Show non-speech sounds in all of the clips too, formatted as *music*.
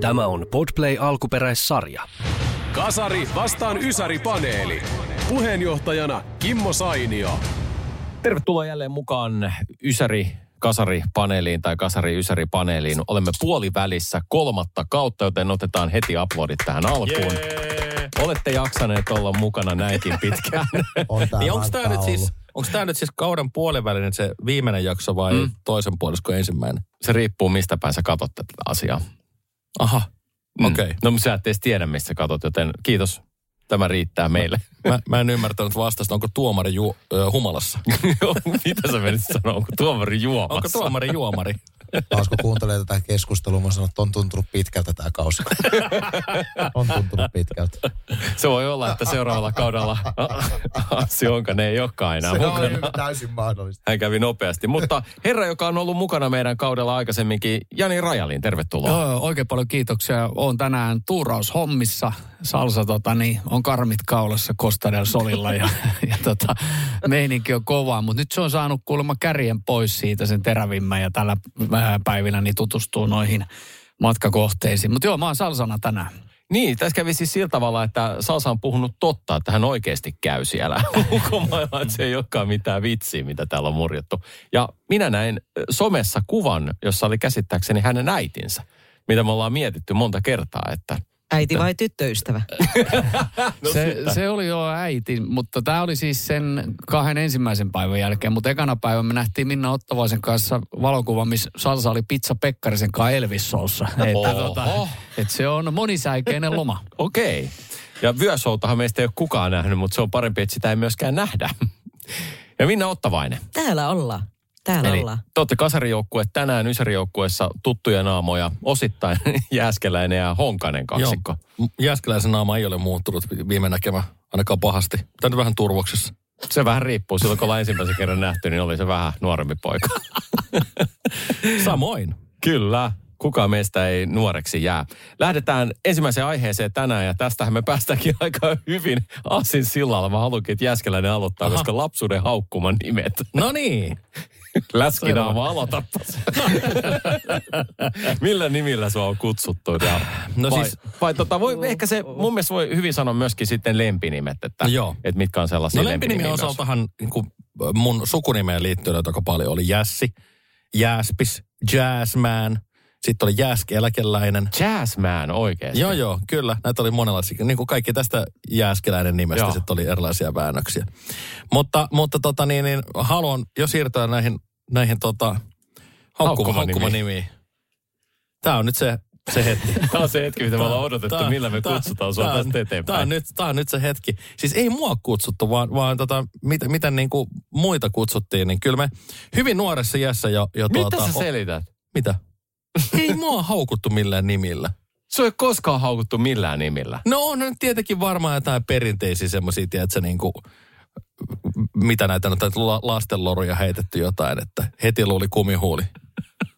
Tämä on Podplay alkuperäissarja. Kasari vastaan Ysäri-paneeli. Puheenjohtajana Kimmo Sainio. Tervetuloa jälleen mukaan Ysäri Kasari-paneeliin tai Kasari-Ysäri-paneeliin. Olemme puolivälissä kolmatta kautta, joten otetaan heti aplodit tähän alkuun. Yeah. Olette jaksaneet olla mukana näinkin pitkään. *laughs* On Niin onko tämä nyt siis, onko tämä nyt siis kauden puolivälinen se viimeinen jakso vai Mm. toisen puoliskon ensimmäinen? Se riippuu, mistä päin sä katsotte tätä asiaa. Aha, Mm. okei. No sä et edes tiedä, mistä katot, joten kiitos. Tämä riittää meille. *laughs* Mä, mä en ymmärtänyt vastausta, onko tuomari ju, ö, humalassa? *laughs* Mitä sä menit sanoa? Onko tuomari juomassa? Onko tuomari juomari? Taas kun kuuntelee tätä keskustelua, mä sanon, että on tuntunut pitkältä tämä kausi. on tuntunut pitkältä. Se voi olla, että seuraavalla kaudella Anssi Onkanen ei olekaan enää Se mukana. on täysin mahdollista. Hän kävi nopeasti. Mutta herra, joka on ollut mukana meidän kaudella aikaisemminkin, Jani Rajalin, tervetuloa. Joo, oikein paljon kiitoksia. Olen tänään tuuraushommissa. Salsa tota, niin, on karmit kaulassa Costa del Solilla ja, ja tota, meininki on kova. Mutta nyt se on saanut kuulemma kärjen pois siitä sen terävimmän ja tällä päivillä niin tutustuu noihin matkakohteisiin. Mutta joo, mä oon Salsana tänään. Niin, tässä kävi siis sillä tavalla, että Salsa on puhunut totta, että hän oikeasti käy siellä *laughs* ulkomailla, että se ei olekaan mitään vitsiä, mitä täällä on murjattu. Ja minä näin somessa kuvan, jossa oli käsittääkseni hänen äitinsä, mitä me ollaan mietitty monta kertaa, että Äiti vai tyttöystävä? *laughs* No se, se oli jo äiti, mutta tämä oli siis sen kahden ensimmäisen päivän jälkeen. Mutta ekana päivän me nähtiin Minna Ottavaisen kanssa valokuva, missä Salsa oli pizza Pekkarisen kanssa Elvis-soussa. Että, tota, että se on monisäikeinen loma. *laughs* okei. Ja vyösoutahan meistä ei ole kukaan nähnyt, mutta se on parempi, että sitä ei myöskään nähdä. *laughs* Ja Minna Ottavainen. Täällä ollaan. Täällä Eli ollaan. te olette kasarijoukkue tänään Ysärijoukkueessa tuttuja naamoja, osittain *laughs* Jääskeläinen ja Honkanen kaksikko. Joo. Jääskeläisen naama ei ole muuttunut viime näkemä, ainakaan pahasti. Tämä nyt vähän turvoksessa. Se vähän riippuu. Silloin kun ollaan ensimmäisen kerran nähty, niin oli se vähän nuorempi poika. *laughs* Samoin. Kyllä. Kukaan meistä ei nuoreksi jää. Lähdetään ensimmäiseen aiheeseen tänään ja tästähän me päästäänkin *laughs* aika hyvin Assin sillalla. Mä haluankin, että Jääskeläinen aloittaa, Aha. koska lapsuuden haukkuman nimet. No niin. *laughs* Läskinaama, aloitapas. *laughs* Millä nimillä sua on kutsuttu? Ja No vai, siis- vai tota, voi, ehkä se mun mielestä voi hyvin sanoa myöskin sitten lempinimet, että, Joo. että mitkä on sellaisia No myös. osaltahan niin kuin mun sukunimeen liittyy näitä aika paljon. Oli Jässi, Jääspis, Jazzman, sitten oli Jääski eläkeläinen. Jazzman oikeesti. Joo, joo, kyllä. Näitä oli monenlaisia. Niin kuin kaikki tästä Jääskeläinen nimestä sitten oli erilaisia väännöksiä. Mutta, mutta tota niin, niin haluan jo siirtyä näihin, näihin tota, haukkuma, Haukkumanimiin. haukkumanimiin. Tämä on nyt se, se hetki. *laughs* Tämä on se hetki, mitä me ollaan odotettu, Tää- millä me tää- kutsutaan sua tää- tästä eteenpäin. Tämä on, nyt, tää on nyt se hetki. Siis ei mua kutsuttu, vaan, vaan tota, miten, miten niin kuin muita kutsuttiin. Niin kyllä me hyvin nuoressa iässä jo... jo Mitä tuota, sä selität? Mitä? *laughs* ei mua haukuttu millään nimillä. Se ei koskaan haukuttu millään nimillä. No on nyt tietenkin varmaan jotain perinteisiä semmoisia, tiedätkö, niin kuin, mitä näitä on, näitä la- lastenloruja heitetty jotain, että heti luuli kumihuuli.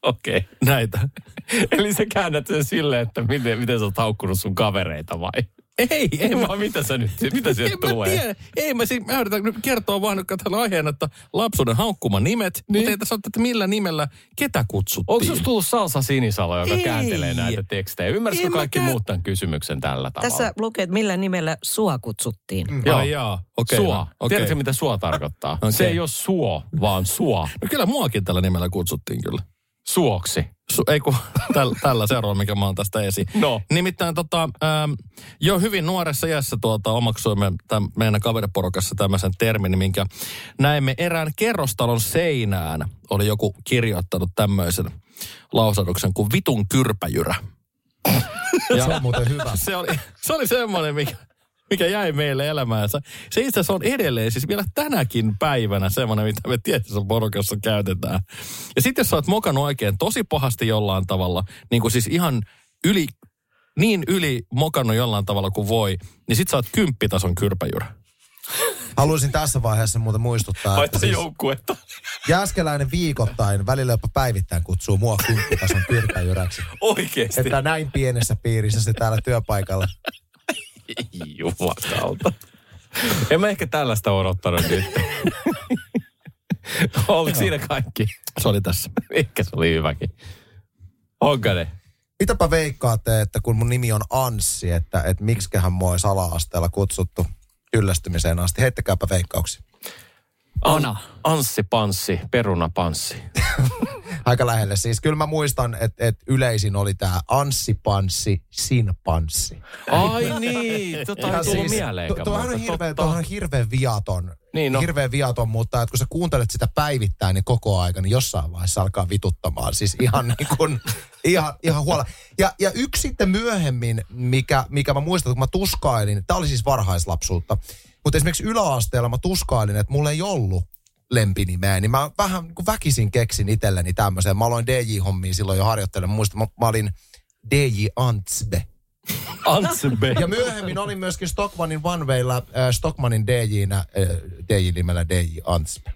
Okei. Okay. Näitä. *laughs* Eli sä käännät sen silleen, että miten, miten sä oot haukkunut sun kavereita vai? Ei, ei Ei mä, vaan mitä sä nyt, mitä sieltä en mä tulee? tiedä. Ei mä siis, mä yritän nyt kertoa vaan nyt tällä aiheena, että lapsuuden haukkuma nimet, niin. mutta ei tässä ole, että millä nimellä ketä kutsuttiin. Onko susta tullut Salsa Sinisalo, joka Ei. kääntelee näitä tekstejä? Ymmärsikö mä kaikki kää- muut tämän kysymyksen tällä tavalla? Tässä lukee, että millä nimellä sua kutsuttiin. Joo. Ai jaa, okei. Sua. no, Okay. Tiedätkö, mitä sua tarkoittaa? Okei. Se ei ole suo, vaan sua. No kyllä muakin tällä nimellä kutsuttiin kyllä. Suoksi. Su, ei kun *laughs* tällä, tällä seuraava, mikä mä oon tästä esiin. No. Nimittäin tota, ähm, jo hyvin nuoressa iässä tuota, omaksuimme täm, meidän kaveriporukassa tämmöisen termin, minkä näimme erään kerrostalon seinään. Oli joku kirjoittanut tämmöisen lausahduksen kuin vitun kyrpäjyrä. Se on muuten hyvä. *laughs* Se oli, se oli semmoinen, mikä, mikä jäi meille elämään. Se se itse asiassa on edelleen, siis vielä tänäkin päivänä semmoinen, mitä me tietyssä porukassa käytetään. Ja sitten jos sä oot mokannut oikein tosi pahasti jollain tavalla, niin kuin siis ihan yli, niin yli mokannut jollain tavalla kuin voi, niin sit sä oot kymppitason kyrpäjyrä. Haluaisin tässä vaiheessa muuten muistuttaa, että siis joukkuetta. Jääskeläinen viikoittain, välillä jopa päivittäin kutsuu mua kymppitason kyrpäjyräksi. Oikeesti. Että näin pienessä piirissä se täällä työpaikalla. *laughs* Jumakalta. En mä ehkä tällaista odottanut nyt. *laughs* Oliko siinä kaikki? Se oli tässä. Ehkä se oli hyväkin. Onko ne? Mitäpä veikkaatte, että kun mun nimi on Anssi, että, että miksiköhän mua olisi ala-asteella kutsuttu kyllästymiseen asti. Heittäkääpä veikkauksia. Ana. Anssi Panssi, Peruna Panssi. *laughs* Aika lähelle. Siis kyllä mä muistan, että, että yleisin oli tämä Anssi Panssi, Sin Panssi. Ai niin, tota ei tullut siis, mieleenkään. to- on hirveän, on hirveän viaton. Niin, no. Hirveän viaton, mutta että kun sä kuuntelet sitä päivittäin niin koko aika, niin jossain vaiheessa alkaa vituttamaan. Siis ihan *laughs* niin kuin, ihan, ihan huolella. Ja, ja yksi sitten myöhemmin, mikä, mikä mä muistan, kun mä tuskailin, tämä oli siis varhaislapsuutta, mutta esimerkiksi yläasteella mä tuskailin, että mulla ei ollut lempinimeä, niin mä vähän niin väkisin keksin itselleni tämmöisen. Mä aloin DJ-hommiin silloin jo harjoittelemaan. Muistan, mä, mä olin DJ Antsbe. Antsbe. Ja myöhemmin olin myöskin Stockmanin Waylla, äh, Stockmanin DJ-nä, äh, DJ-nimellä DJ Antsbe.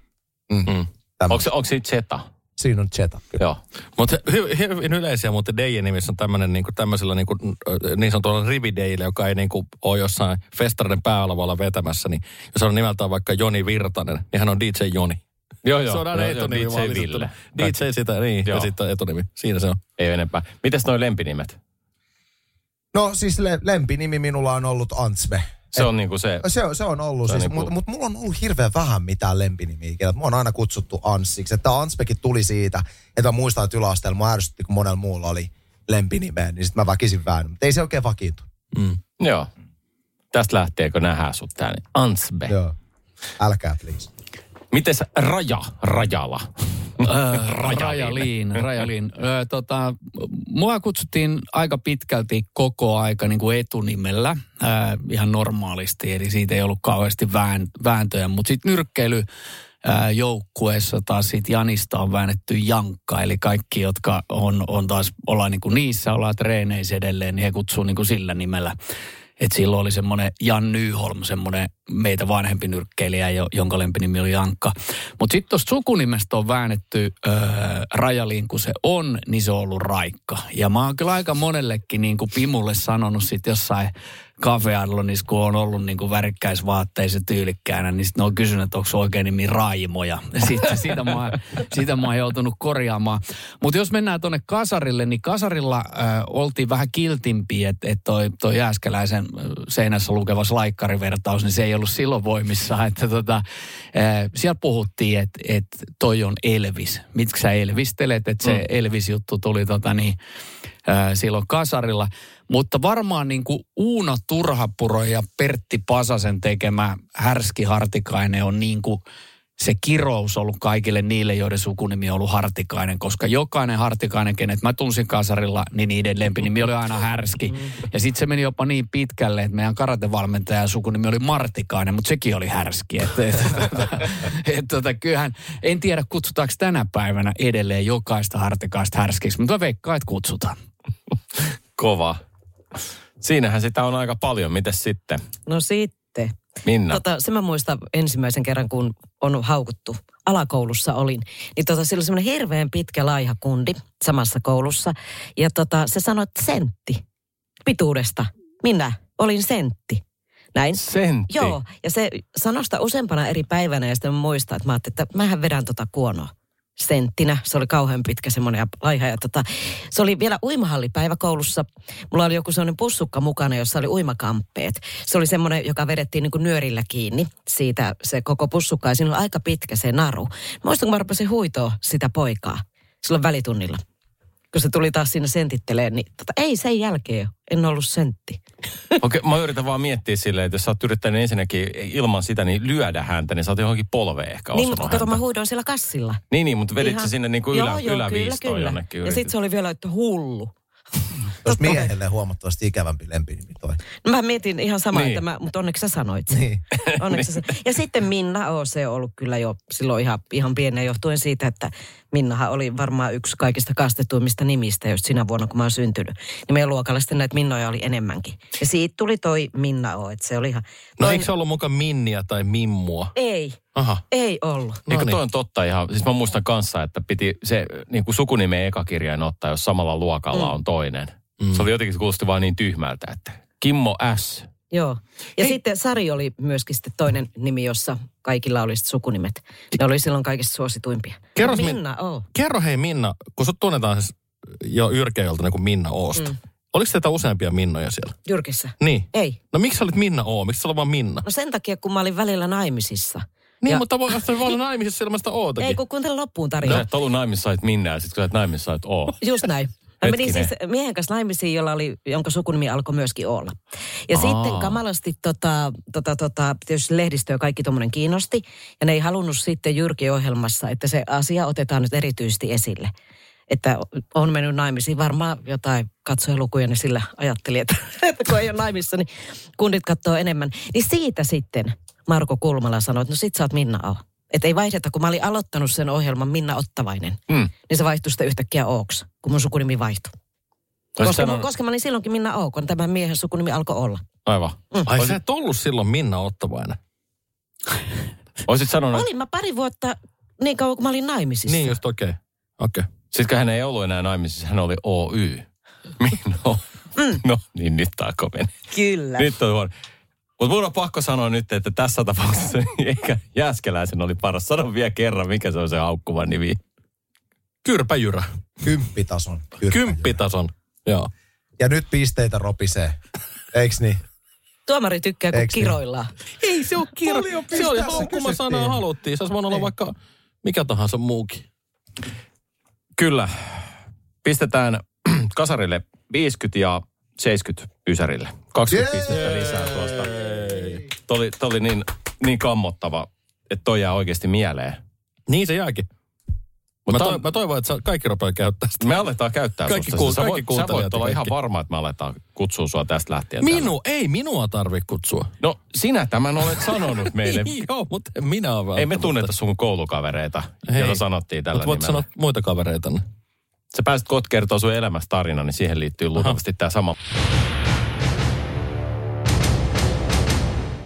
Mm. Mm. Onko, se- Zeta? Siinä on kyllä. Joo. Mutta hy, hyvin yleisiä, mutta DJ-nimissä on tämmöinen niin kuin tämmöisellä niin, kuin, niin sanotulla rivideillä, joka ei niin kuin ole jossain festareiden pääalavalla vetämässä, niin jos on nimeltään vaikka Joni Virtanen, niin hän on DJ Joni. Joo, joo. se on aina joo, joo, etunimi DJ. Ville. DJ sitä, niin, Joo. ja sitten etunimi. Siinä se on. Ei enempää. Mites noi lempinimet? No siis le- lempinimi minulla on ollut Antsbe. Se on niinku se. Se, se on ollut, Se siis, niinku- mutta mut mulla on ollut hirveän vähän mitään lempinimiä. ikinä. Mua on aina kutsuttu Anssiksi. Tämä Ansbekin tuli siitä, että mä muistan, että yläasteella mua ärsytti, kun monella muulla oli lempinimeä, niin sitten mä väkisin väännän. Mutta ei se oikein vakiintu. Mm. Joo. Tästä lähteekö nähdä sut tää? Niin Antsbe. Joo. Älkää please. Mites Raja, Rajala? Äh, Rajaliin, Rajaliin. Ö, tota, mua kutsuttiin aika pitkälti koko aika niin kuin etunimellä, äh, ihan normaalisti, eli siitä ei ollut kauheasti vään, vääntöjä, mutta sitten nyrkkeily äh, joukkueessa taas siitä Janista on väännetty Jankka, eli kaikki, jotka on, on taas, ollaan niin kuin niissä, ollaan treeneissä edelleen, niin he kutsuu niin kuin sillä nimellä. Et silloin oli semmoinen Jan Nyholm, semmoinen meitä vanhempi nyrkkeilijä, jo- jonka lempinimi oli Jankka. Mutta sitten tuosta sukunimestä on väännetty öö, Rajaliin, kun se on, niin se on ollut Raikka. Ja mä oon kyllä aika monellekin niin kuin Pimulle sanonut sitten jossain Cafe Adlonissa, kun on ollut niin kuin värikkäisvaatteissa tyylikkäänä, niin sitten ne on kysynyt, että onko oikein nimi Raimo. Ja sitten sitä mä, sitä mä oon joutunut korjaamaan. Mutta jos mennään tuonne Kasarille, niin Kasarilla äh, oltiin vähän kiltimpiä, että et toi, toi Jääskeläisen äh, seinässä lukeva laikkarivertaus, niin se ei ollut silloin voimissa. *laughs* Että tota, äh, siellä puhuttiin, että et toi on Elvis. Mitkä sä Elvistelet, että se Elvis-juttu tuli tota niin, äh, silloin Kasarilla. Mutta varmaan niin kuin Uuno Turhapuro ja Pertti Pasasen tekemä Härski Hartikainen on niin kuin se kirous ollut kaikille niille, joiden sukunimi on ollut Hartikainen, koska jokainen Hartikainen, kenet mä tunsin kasarilla, niin niiden lempinimi oli aina Härski. Ja sitten se meni jopa niin pitkälle, että meidän karatevalmentajan sukunimi oli Martikainen, mutta sekin oli Härski. Että et, *laughs* et, tota, kyllähän, en tiedä kutsutaanko tänä päivänä edelleen jokaista Hartikaista Härskiksi, mutta mä veikkaan, että kutsutaan. Kova. Siinähän sitä on aika paljon. Mites sitten? No sitten. Minna. Tota, se mä muistan ensimmäisen kerran, kun on haukuttu. Alakoulussa olin. Niin tota, sillä oli semmoinen hirveän pitkä laiha kundi samassa koulussa. Ja tota, se sanoi, että sentti pituudesta. Minä olin sentti. Näin. Sentti. Joo, ja se sanosta useampana eri päivänä, ja sitten mä muistan, että mä ajattelin, että mähän vedän tota kuonoa senttinä. Se oli kauhean pitkä semmoinen ja laiha. Ja tota, se oli vielä uimahallipäivä koulussa. Mulla oli joku semmoinen pussukka mukana, jossa oli uimakamppeet. Se oli semmoinen, joka vedettiin niin kuin nyörillä kiinni siitä se koko pussukka. Ja siinä oli aika pitkä se naru. Muistan, kun mä rupesin huitoa sitä poikaa silloin välitunnilla. Kun se tuli taas siinä sentitteleen, niin tota, ei sen jälkeen en ollut sentti. Okei, mä yritän vaan miettiä silleen, että jos sä oot yrittänyt ensinnäkin ilman sitä, niin lyödä häntä, niin sä oot johonkin polveen ehkä Niin, mutta kato, mä huidoin siellä kassilla. Niin, niin, mutta vedit sä Ihan- sinne niin kuin ylä, joo, joo, kyllä, yläviistoon kyllä. jonnekin. Ja yritit. sitten se oli vielä, että hullu. *laughs* Jos miehelle huomattavasti ikävämpi lempinimi toi. No mä mietin ihan samaa, Niin. että mä, mutta onneksi sä sanoit sen. Niin. Onneksi sä, *laughs* ja sitten Minna on se ollut kyllä jo silloin ihan, ihan pienen johtuen siitä, että Minnahan oli varmaan yksi kaikista kastetuimmista nimistä just sinä vuonna, kun mä oon syntynyt. Niin meidän luokalla sitten näitä Minnoja oli enemmänkin. Ja siitä tuli toi Minna O, että se oli ihan... No eikö se ollut mukaan Minniä tai Mimmua? Ei, Aha. ei ollut. Eikö niin. toi on totta ihan, siis mä muistan kanssa, että piti se niin kuin sukunimen ekakirjain ottaa, jos samalla luokalla on toinen. Mm. Se oli jotenkin, se kuulosti vaan niin tyhmältä, että Kimmo S. Joo. Ja sitten Sari oli myöskin sitten toinen nimi, jossa kaikilla oli sitten sukunimet. Ne oli silloin kaikista suosituimpia. Kerros, Min- Minna O. Kerro hei Minna, kun sut tunnetaan siis jo yrkeiltä niin kuin Minna Oosta. Mm. Oliko teitä useampia Minnoja siellä? Jyrkissä. Niin. Ei. No miksi sä olit Minna O? Miksi sä olit vaan Minna? No sen takia, kun mä olin välillä naimisissa. Niin, Ja- mutta voi olla naimisissa ilmasta Ootakin. Ei, kun kuuntele loppuun No, tarina. et ollut naimissa sait minä ja sitten kun sä et naimissa sait O. Just näin. Mä menin siis miehen kanssa naimisiin, jolla oli, jonka sukunimi alkoi myöskin olla. Ja Aa. sitten kamalasti tota, tota, tota, tietysti lehdistö ja kaikki tuommoinen kiinnosti. Ja ne ei halunnut sitten Jyrki-ohjelmassa, että se asia otetaan nyt erityisesti esille. Että on mennyt naimisiin. Varmaan jotain katsojalukuja ne sillä ajatteli, että, *laughs* että kun ei ole naimissa, niin kundit katsoo enemmän. Niin siitä sitten Marko Kulmala sanoi, että no sit sä oot Minna O. Että ei vaihdeta, kun mä olin aloittanut sen ohjelman Minna Ottavainen, Mm. niin se vaihtui sitten yhtäkkiä Ooks, kun mun sukunimi vaihtui. Koska, sanonut, koska mä olin silloinkin Minna O, kun tämän miehen sukunimi alkoi olla. aivan. Ai sä et ollut silloin Minna Ottavainen. *laughs* Olisit sanonut, Olin mä pari vuotta niin kauan, kun mä olin naimisissa. Niin just okei. Okay. Okei. Okay. sitten hän ei ollut enää naimisissa, hän oli OY. *laughs* no, Mm. no niin nyt tää meni. Kyllä. Nyt on huono. Mutta mun on pakko sanoa nyt, että tässä tapauksessa *laughs* ehkä Jääskeläisen oli paras. Sano vielä kerran, mikä se on se haukkuva nimi. Kyrpäjyrä. Kymppitason. Kyrpäjyrä. Kymppitason. Joo. Ja nyt pisteitä ropisee. Eiks niin? Tuomari tykkää, kun Eiks niin? kiroillaan. Ei se kirja. Paljon Se oli haukkuma sana kysyttiin. haluttiin. Se olisi voinut olla Niin. vaikka mikä tahansa muukin. Kyllä. Pistetään *clears throat* kasarille 50 ja 70 Ysärille. 20 Jee! pistettä lisää tuosta. Toi toi oli niin, niin kammottava, että toi jää oikeasti mieleen. Niin se jääkin. Mä, Mutta to, mä toivon, että sä, kaikki rupeaa käyttää sitä. me aletaan käyttää Kaikki susta. kuul- sä, voit, kaikki sä kuuntelijat voit olla ihan kaikki. varma, että me aletaan kutsua sua tästä lähtien. tänne. Minu, ei minua tarvitse kutsua. No sinä tämän olet sanonut *laughs* meille. Joo, mutta minä ole Ei me tunneta sun koulukavereita, Hei. joita sanottiin tällä Mutta voit nimellä. sanoa muita kavereita. Sä pääsit kot kertoa sun elämästä tarina, niin siihen liittyy luultavasti tämä sama.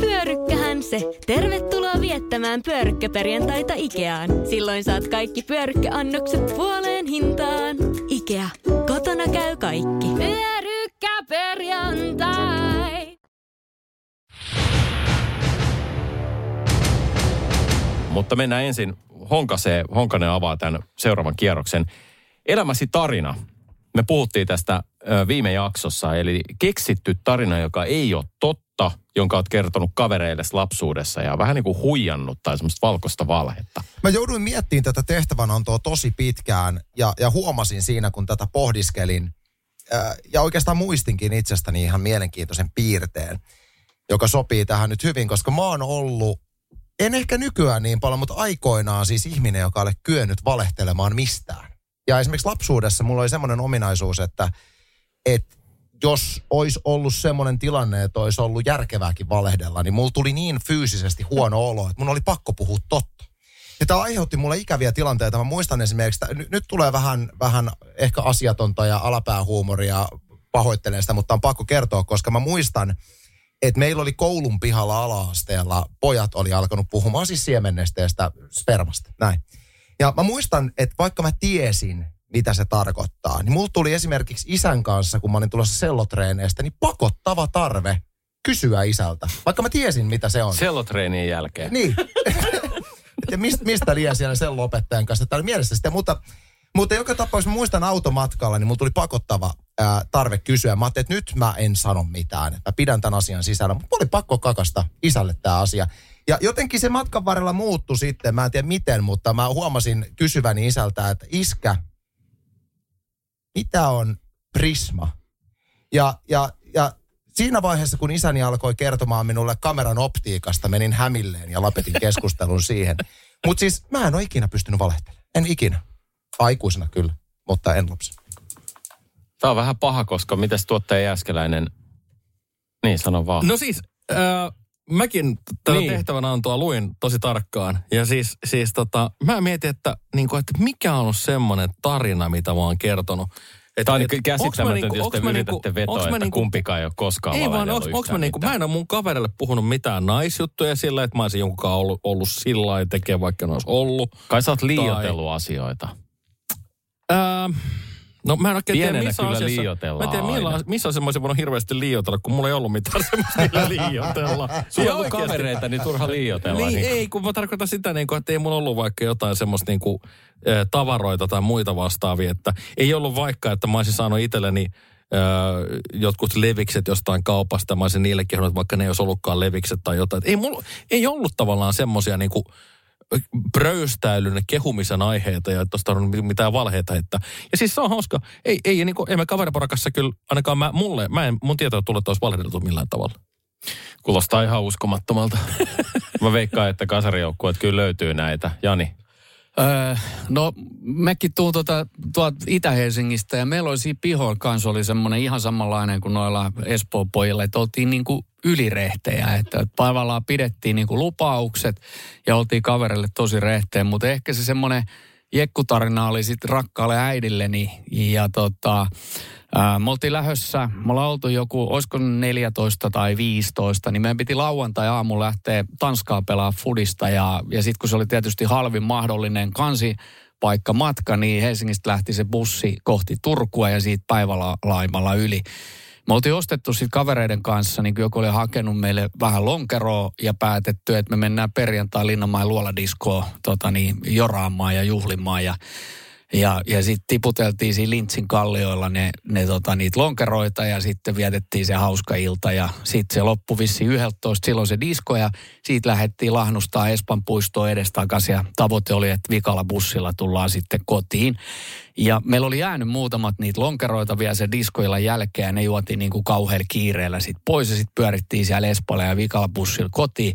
Pyörykkähän se. Tervetuloa viettämään pyörykkäperjantaita Ikeaan. Silloin saat kaikki pyörykkäannokset puoleen hintaan. Ikea. Kotona käy kaikki. Pyörykkäperjantai. Mutta mennään ensin Honkaseen. Honkanen avaa tämän seuraavan kierroksen. Elämäsi tarina. Me puhuttiin tästä viime jaksossa, eli keksitty tarina, joka ei ole totta, jonka olet kertonut kavereille lapsuudessa ja vähän niin kuin huijannut tai semmoista valkoista valhetta. Mä jouduin miettimään tätä tehtävänantoa tosi pitkään ja, ja huomasin siinä, kun tätä pohdiskelin, ja oikeastaan muistinkin itsestäni ihan mielenkiintoisen piirteen, joka sopii tähän nyt hyvin, koska mä oon ollut, en ehkä nykyään niin paljon, mutta aikoinaan siis ihminen, joka ole kyennyt valehtelemaan mistään. Ja esimerkiksi lapsuudessa mulla oli semmoinen ominaisuus, että, että jos olisi ollut semmoinen tilanne, että olisi ollut järkevääkin valehdella, niin mulla tuli niin fyysisesti huono olo, että mun oli pakko puhua totta. Ja tämä aiheutti mulle ikäviä tilanteita. Mä muistan esimerkiksi, että nyt, tulee vähän, vähän ehkä asiatonta ja alapäähuumoria, pahoittelen sitä, mutta on pakko kertoa, koska mä muistan, että meillä oli koulun pihalla ala-asteella, pojat oli alkanut puhumaan siis siemennesteestä, spermasta, näin. Ja mä muistan, että vaikka mä tiesin, mitä se tarkoittaa, niin mulla tuli esimerkiksi isän kanssa, kun mä olin tulossa sellotreeneistä, niin pakottava tarve kysyä isältä, vaikka mä tiesin, mitä se on. Sellotreenien jälkeen. Niin. *laughs* ja mistä, mistä liian siellä sello-opettajan kanssa. Tämä oli mielessä sitten, mutta, Mutta joka tapauksessa muistan automatkalla, niin mulla tuli pakottava ää, tarve kysyä. Mä ajattelin, että nyt mä en sano mitään. Mä pidän tämän asian sisällä. Mutta oli pakko kakasta isälle tämä asia. Ja jotenkin se matkan varrella muuttui sitten. Mä en tiedä miten, mutta mä huomasin kysyväni isältä, että iskä, mitä on prisma? Ja, ja, ja siinä vaiheessa, kun isäni alkoi kertomaan minulle kameran optiikasta, menin hämilleen ja lopetin keskustelun siihen. *laughs* Mutta siis mä en ole ikinä pystynyt valehtelemaan. En ikinä. Aikuisena kyllä, mutta en lapsena. Tämä on vähän paha, koska mitäs tuottaja Jääskeläinen... Niin, sano vaan. No siis, äh, mäkin tätä Niin. tehtävänantoa luin tosi tarkkaan. Ja siis, siis tota, mä mietin, että, niin kuin, että mikä on ollut semmoinen tarina, mitä mä oon kertonut. Et, Tämä on et- niin käsittämätöntä, mä jos te yritätte vetoa, onks mä että kumpikaan ei ole koskaan Ei vaan, onks, onks mä, niinku, mä en ole mun kaverille puhunut mitään naisjuttuja sillä, että mä olisin jonkun kanssa ollut, ollut sillä lailla tekee, vaikka en olisi ollut. Kai sä oot liioitellut asioita. Ää, no mä en oikein tiedä, missä kyllä asiassa... liioitellaan Mä en tiedä, millä, missä asiassa mä olisin voinut hirveästi liioitella, kun mulla ei ollut mitään *laughs* semmoista millä liioitella. Sulla on kavereita, niin turha liioitella. Niin, ei, kun mä tarkoitan sitä, niin kuin, että ei mulla ollut vaikka jotain semmoista niin kuin, tavaroita tai muita vastaavia. Että ei ollut vaikka, että mä olisin saanut itselleni jotkut levikset jostain kaupasta. Mä olisin niille kehunut, vaikka ne ei olisi ollutkaan levikset tai jotain. Et ei, mulla, ei ollut tavallaan semmoisia niin kuin, pröystäilyn kehumisen aiheita ja tuosta on mitään valheita. Että. Ja siis se on hauska. Ei, ei, niin kuin, ei me kaveriporakassa kyllä, ainakaan mä, mulle, mä en, mun tietoa tule, että olisi valehdeltu millään tavalla. Kuulostaa ihan uskomattomalta. *laughs* Mä veikkaan, että kasarijoukkueet kyllä löytyy näitä. Jani. Öö, no mäkin tuun tuota, tuolta Itä-Helsingistä ja meillä oli siinä pihoilla kanssa oli semmoinen ihan samanlainen kuin noilla Espoon pojilla, että oltiin niin kuin ylirehtejä, että tavallaan pidettiin niin kuin lupaukset ja oltiin kaverille tosi rehteen, mutta ehkä se semmoinen jekkutarina oli sitten rakkaalle äidilleni ja tota, me oltiin lähdössä, me ollaan oltu joku, olisiko 14 tai 15, niin meidän piti lauantai-aamu lähteä Tanskaa pelaa fudista ja, ja sitten kun se oli tietysti halvin mahdollinen kansi, paikka matka, niin Helsingistä lähti se bussi kohti Turkua ja siitä päivälaimalla yli. Me oltiin ostettu sitten kavereiden kanssa, niin joku oli hakenut meille vähän lonkeroa ja päätetty, että me mennään perjantai Linnanmäen luoladiskoon tota niin, joraamaan ja juhlimaan ja ja, ja sitten tiputeltiin siinä Lintsin kallioilla ne, ne tota, niitä lonkeroita ja sitten vietettiin se hauska ilta. Ja sitten se loppui vissi 11, silloin se disko ja siitä lähdettiin lahnustaa Espan puistoon edestakaisin. Ja tavoite oli, että vikalla bussilla tullaan sitten kotiin. Ja meillä oli jäänyt muutamat niitä lonkeroita vielä se diskoilla jälkeen ja ne juotiin niin kuin kauhealla kiireellä sitten pois ja sitten pyörittiin siellä Espalla ja vikalla bussilla kotiin.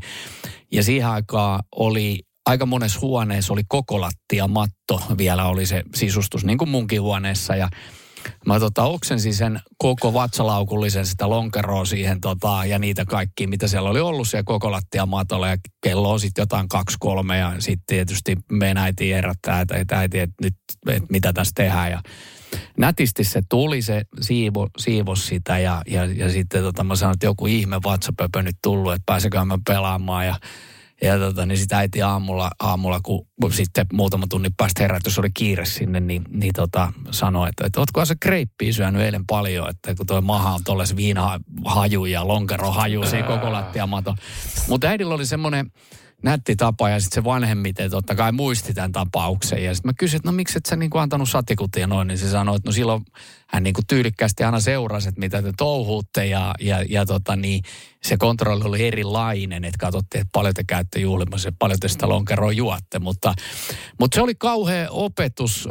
Ja siihen aikaan oli aika monessa huoneessa oli koko lattia matto vielä oli se sisustus, niin kuin munkin huoneessa. Ja mä tota, oksensin sen koko vatsalaukullisen sitä lonkeroa siihen tota, ja niitä kaikkia, mitä siellä oli ollut siellä koko lattia matolla. Ja kello on sitten jotain kaksi kolme ja sitten tietysti meidän äiti herättää, että, äiti, että nyt, että mitä tässä tehdään. Ja nätisti se tuli, se siivo, siivos sitä ja, ja, ja sitten tota, mä sanoin, että joku ihme vatsapöpö nyt tullut, että pääsekö mä pelaamaan ja ja tota, niin sitä äiti aamulla, aamulla, kun sitten muutama tunnin päästä herätys oli kiire sinne, niin, niin tota, sanoi, että, että ootko se kreippiä syönyt eilen paljon, että kun toi maha on tolles viinahaju ja lonkerohaju, se koko lattiamato. Mutta äidillä oli semmoinen nätti tapa ja sitten se vanhemmiten totta kai muisti tämän tapauksen. Ja sitten mä kysyin, että no miksi et sä niinku antanut satikutia noin, niin se sanoi, että no silloin hän niinku tyylikkästi aina seurasi, että mitä te touhuutte ja, ja, ja tota niin, se kontrolli oli erilainen, että katsottiin, että paljon te käytte juhlimassa ja paljon te sitä lonkeroa juotte, mutta, mutta se oli kauhea opetus.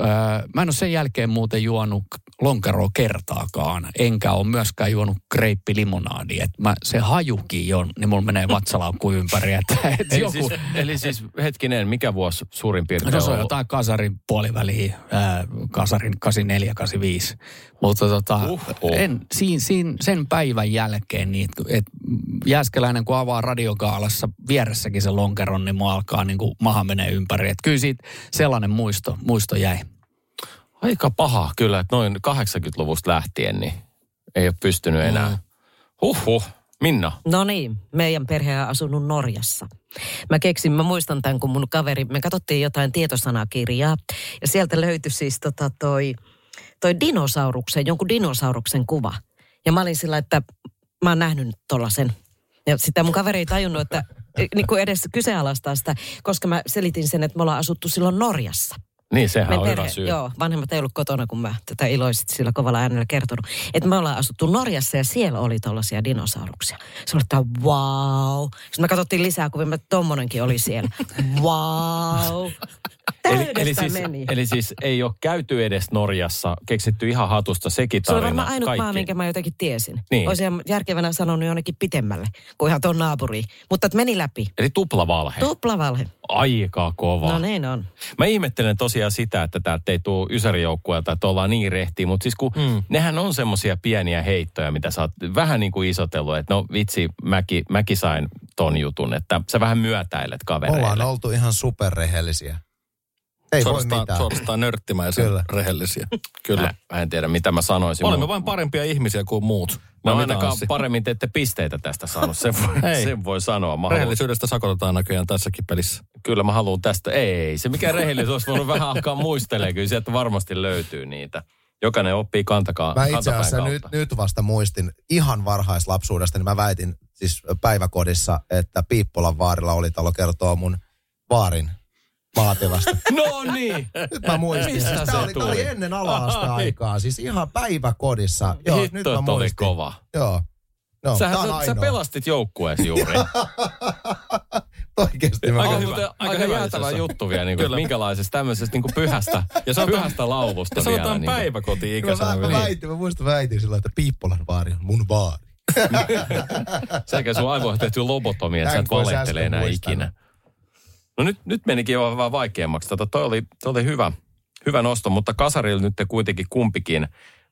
Mä en ole sen jälkeen muuten juonut lonkeroa kertaakaan, enkä ole myöskään juonut kreippilimoonadia. Et mä, se hajukin jo, niin mulla menee vatsalaukku ympäri. Että, *laughs* et Eli, joku, siis, eli siis hetkinen, mikä vuosi suurin piirtein No se on ollut? jotain kasarin puoliväliä, ää, kasarin 84-85. Mutta tota, Uhuh. en, siinä, siinä, sen päivän jälkeen, niin, että Jääskeläinen kun avaa radiokaalassa vieressäkin se lonkeron, niin mua alkaa niin kuin maha menee ympäri. Että kyllä siitä sellainen muisto, muisto jäi. Aika paha kyllä, että noin 80-luvusta lähtien niin ei ole pystynyt enää. Mm. Huhhuh. Minna. No niin, meidän perhe on asunut Norjassa. Mä keksin, mä muistan tämän, kun mun kaveri, me katsottiin jotain tietosanakirjaa, ja sieltä löytyi siis tota toi, toi dinosauruksen, jonkun dinosauruksen kuva. Ja mä olin sillä, että mä oon nähnyt tollasen. Ja sitä mun kaveri ei tajunnut, että *laughs* niin kuin edes kyseenalaistaa sitä, koska mä selitin sen, että me ollaan asuttu silloin Norjassa. Niin, sehän Meidän on perhe, hyvä syy. Joo, vanhemmat ei ollut kotona, kun mä tätä iloisit sillä kovalla äänellä kertonut. Että me ollaan asuttu Norjassa ja siellä oli tollaisia dinosauruksia. Se oli, että wow. Sitten me katsottiin lisää kuvia, että tommonenkin oli siellä. *laughs* Wow. Eli, eli, siis, meni. eli siis ei ole käyty edes Norjassa, keksitty ihan hatusta sekin Se oli tarina. varmaan ainut kaikki. maa, minkä mä jotenkin tiesin. Niin. Olisin järkevänä sanonut jonnekin pitemmälle kuin ihan tuon naapuriin. Mutta että meni läpi. Eli tuplavalhe. Tuplavalhe. Aika kova. No niin on. Mä ihmettelen tosiaan sitä, että täältä ei tule ysärijoukkueelta, että ollaan niin rehtiä, mutta siis kun mm. nehän on semmoisia pieniä heittoja, mitä sä oot vähän niin kuin isotellut, että no vitsi, mäkin, mäkin sain ton jutun, että sä vähän myötäilet kavereille. Ollaan oltu ihan superrehellisiä. Ei suorastaan, voi mitään. suorastaan nörttimäisen Kyllä. rehellisiä. Kyllä. Mä, mä en tiedä, mitä mä sanoisin. Olemme vain parempia ihmisiä kuin muut. No ainakaan Anssi? paremmin te ette pisteitä tästä saanut, sen voi, Ei. sen voi sanoa. Mä haluan, Rehellisyydestä sakotetaan näköjään tässäkin pelissä. kyllä mä haluan tästä, ei se mikä rehellisyys olisi voinut vähän alkaa muistelemaan, kyllä sieltä varmasti löytyy niitä. Jokainen oppii kantakaa, Mä itse asiassa nyt, nyt vasta muistin ihan varhaislapsuudesta, niin mä väitin siis päiväkodissa, että Piippolan vaarilla oli talo kertoo mun vaarin maatilasta. *laughs* No niin, Nyt mä muistin. Siis se oli, tuli? oli ennen ala Ai. aikaa, siis ihan päiväkodissa. Joo, nyt hitto, mä että oli muistin. kova. Joo. No, Sähän, on sä, sä pelastit joukkueesi juuri. *laughs* Oikeesti mä Aika, hyvä. aika, Aika hyvä jäätävä juttu vielä, niin kuin, Kyllä. minkälaisesta tämmöisestä niin kuin pyhästä, Ja sanotaan- pyhästä laulusta Ja vielä. sanotaan Niin kuin. Mä, päiväkoti-ikäisenä mä, vielä. väitin, mä muistan väitin silloin, että Piippolan vaari on mun vaari. *laughs* Sekä sun aivoihin tehty lobotomia, että sä et valehtele enää ikinä. No nyt, nyt menikin jo vähän vaikeammaksi. Tota, toi, oli, toi oli hyvä, hyvä nosto, mutta Kasarille nyt te kuitenkin kumpikin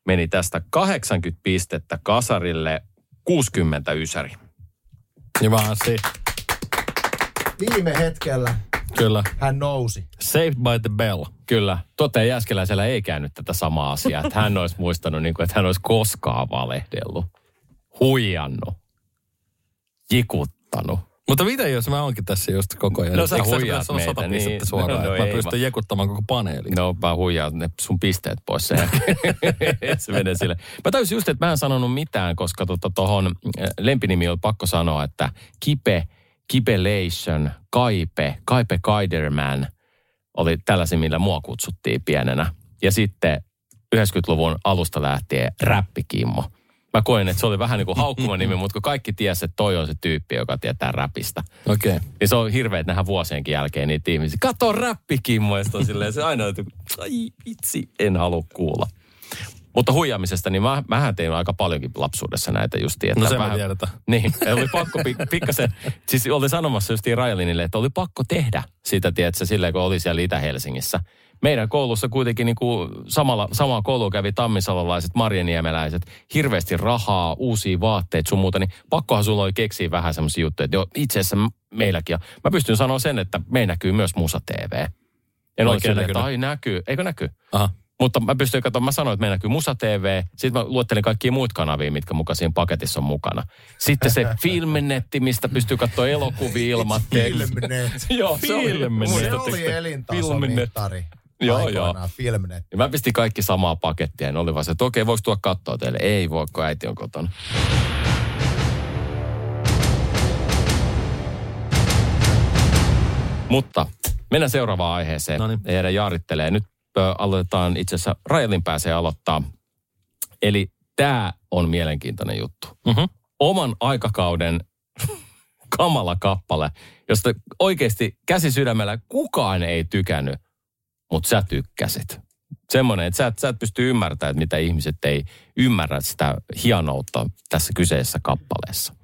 meni tästä 80 pistettä Kasarille 60 ysäri. Hyvä Anssi. Viime hetkellä Kyllä. hän nousi. Saved by the bell. Kyllä. Toteen Jääskeläisellä ei käynyt tätä samaa asiaa, että hän olisi muistanut, niin kuin, että hän olisi koskaan valehdellut, huijannut, jikuttanut. Mutta mitä jos mä onkin tässä just koko ajan? No sä huijaat meitä, sata niin. suoraan, No, no että mä pystyn mä- jekuttamaan koko paneelin. No mä huijaan ne sun pisteet pois sen *laughs* se menee sille. Mä täysin just, että mä en sanonut mitään, koska tuohon tota, lempinimi on pakko sanoa, että Kipe, Kipelation, Kaipe, Kaipe Kaiderman oli tällaisia, millä mua kutsuttiin pienenä. Ja sitten 90-luvun alusta lähtien räppikimmo. Mä koin, että se oli vähän niin kuin haukkuma nimi, mutta kun kaikki tiesi, että toi on se tyyppi, joka tietää räpistä. Okei. Niin se on hirveet nähdä vuosienkin jälkeen niitä ihmisiä. Kato räppikimmo, ja sit on silleen, se aina, että ai vitsi, en halua kuulla. Mutta huijaamisesta, niin mä, mähän tein aika paljonkin lapsuudessa näitä justiin. Että No me vähän, tiedetään. Niin, oli pakko pik- pikkasen, siis oli sanomassa justiin Rajalinille, että oli pakko tehdä sitä, tiedätkö, silleen kun oli siellä Itä-Helsingissä. Meidän koulussa kuitenkin niin kuin samalla, samaa koulua kävi tammisalolaiset, marjaniemeläiset, hirveästi rahaa, uusia vaatteita sun muuta, niin pakkohan sulla oli keksiä vähän semmoisia juttuja, että joo, itse asiassa meilläkin. Ja mä pystyn sanoa sen, että me näkyy myös Musa TV. En ole Oikein että näkynyt. ai näkyy, eikö näkyy? Aha. Mutta mä pystyin katsomaan, mä sanoin, että meillä näkyy Musa TV. Sitten mä luettelin kaikkia muita kanavia, mitkä mukaan siinä paketissa on mukana. Sitten se *laughs* Filmnetti, mistä pystyy katsoa elokuvia *laughs* ilmatteeksi. Filmnet. *laughs* Joo, se oli, Filmnet. Se oli te? Joo, joo. Filmnet. Ja mä pistin kaikki samaa pakettia. Ja ne oli vaan se, että okei, voiko tuoda katsoa teille? Ei voi, kun äiti on kotona. Mutta mennään seuraavaan aiheeseen. Noniin. Eera jaarittelee. Nyt ö, aloitetaan itse asiassa, Rajelin pääsee aloittaa. Eli tämä on mielenkiintoinen juttu. Mhm. Oman aikakauden *laughs* kamala kappale, josta oikeasti käsi sydämellä kukaan ei tykännyt, mutta sä tykkäsit. Semmoinen, että sä et, sä et pysty ymmärtämään, että mitä ihmiset ei ymmärrä sitä hienoutta tässä kyseisessä kappaleessa.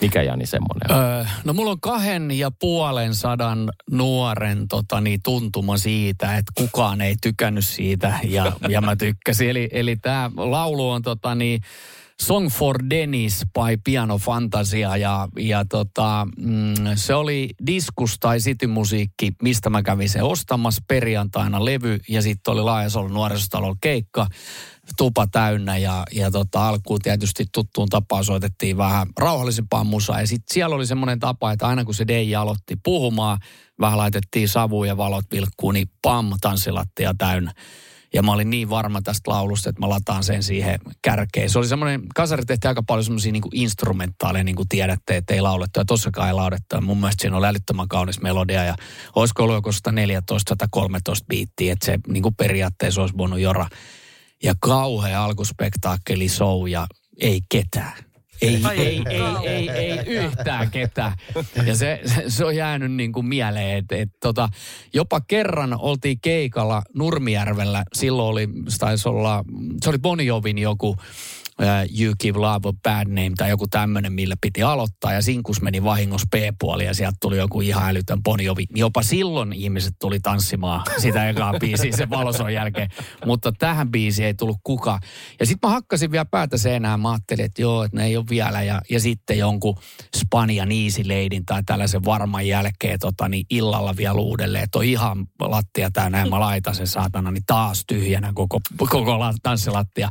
Mikä Jani semmoinen? Öö, no mulla on kahden ja puolen sadan nuoren tota, niin, tuntuma siitä, että kukaan ei tykännyt siitä ja, ja mä tykkäsin. Eli, eli tämä laulu on tota, niin, Song for Dennis by Piano Fantasia ja, ja tota, mm, se oli diskus tai citymusiikki, mistä mä kävin se ostamassa perjantaina levy ja sitten oli Laajasolun nuorisotalolla keikka tupa täynnä ja, ja tota, alkuun tietysti tuttuun tapaan soitettiin vähän rauhallisempaa musaa. Ja sitten siellä oli semmoinen tapa, että aina kun se DJ aloitti puhumaan, vähän laitettiin savuja ja valot vilkkuun, niin pam, tanssilattia täynnä. Ja mä olin niin varma tästä laulusta, että mä lataan sen siihen kärkeen. Se oli semmoinen, kasari tehtiin aika paljon semmoisia niin instrumentaaleja, niin kuin tiedätte, että ei laulettu. Ja tossakaan ei laulettu. Mun mielestä siinä oli älyttömän kaunis melodia. Ja olisiko ollut joku 114-113 biittiä, että se niin kuin periaatteessa olisi voinut jora. Ja kauhea alkuspektaakkeli show ja ei ketään. Ei, ei, ei, ei, ei yhtään ketään. Ja se, se, on jäänyt niin kuin mieleen, että et, tota, jopa kerran oltiin keikalla Nurmijärvellä. Silloin oli, se taisi olla, se oli Bonjovin joku You Give Love a Bad Name tai joku tämmöinen, millä piti aloittaa. Ja sinkus meni vahingossa P-puoli ja sieltä tuli joku ihan älytön Bonjovi. Jopa silloin ihmiset tuli tanssimaan sitä ekaa biisiä sen valoson jälkeen. Mutta tähän biisiin ei tullut kuka. Ja sitten mä hakkasin vielä päätä seinään. Mä ajattelin, että joo, että ne ei ole vielä. Ja, ja sitten jonkun Spania Easy Leidin tai tällaisen varman jälkeen tota, niin illalla vielä uudelleen. Että on ihan lattia täynnä ja mä laitan sen saatana, niin taas tyhjänä koko, koko la- tanssilattia.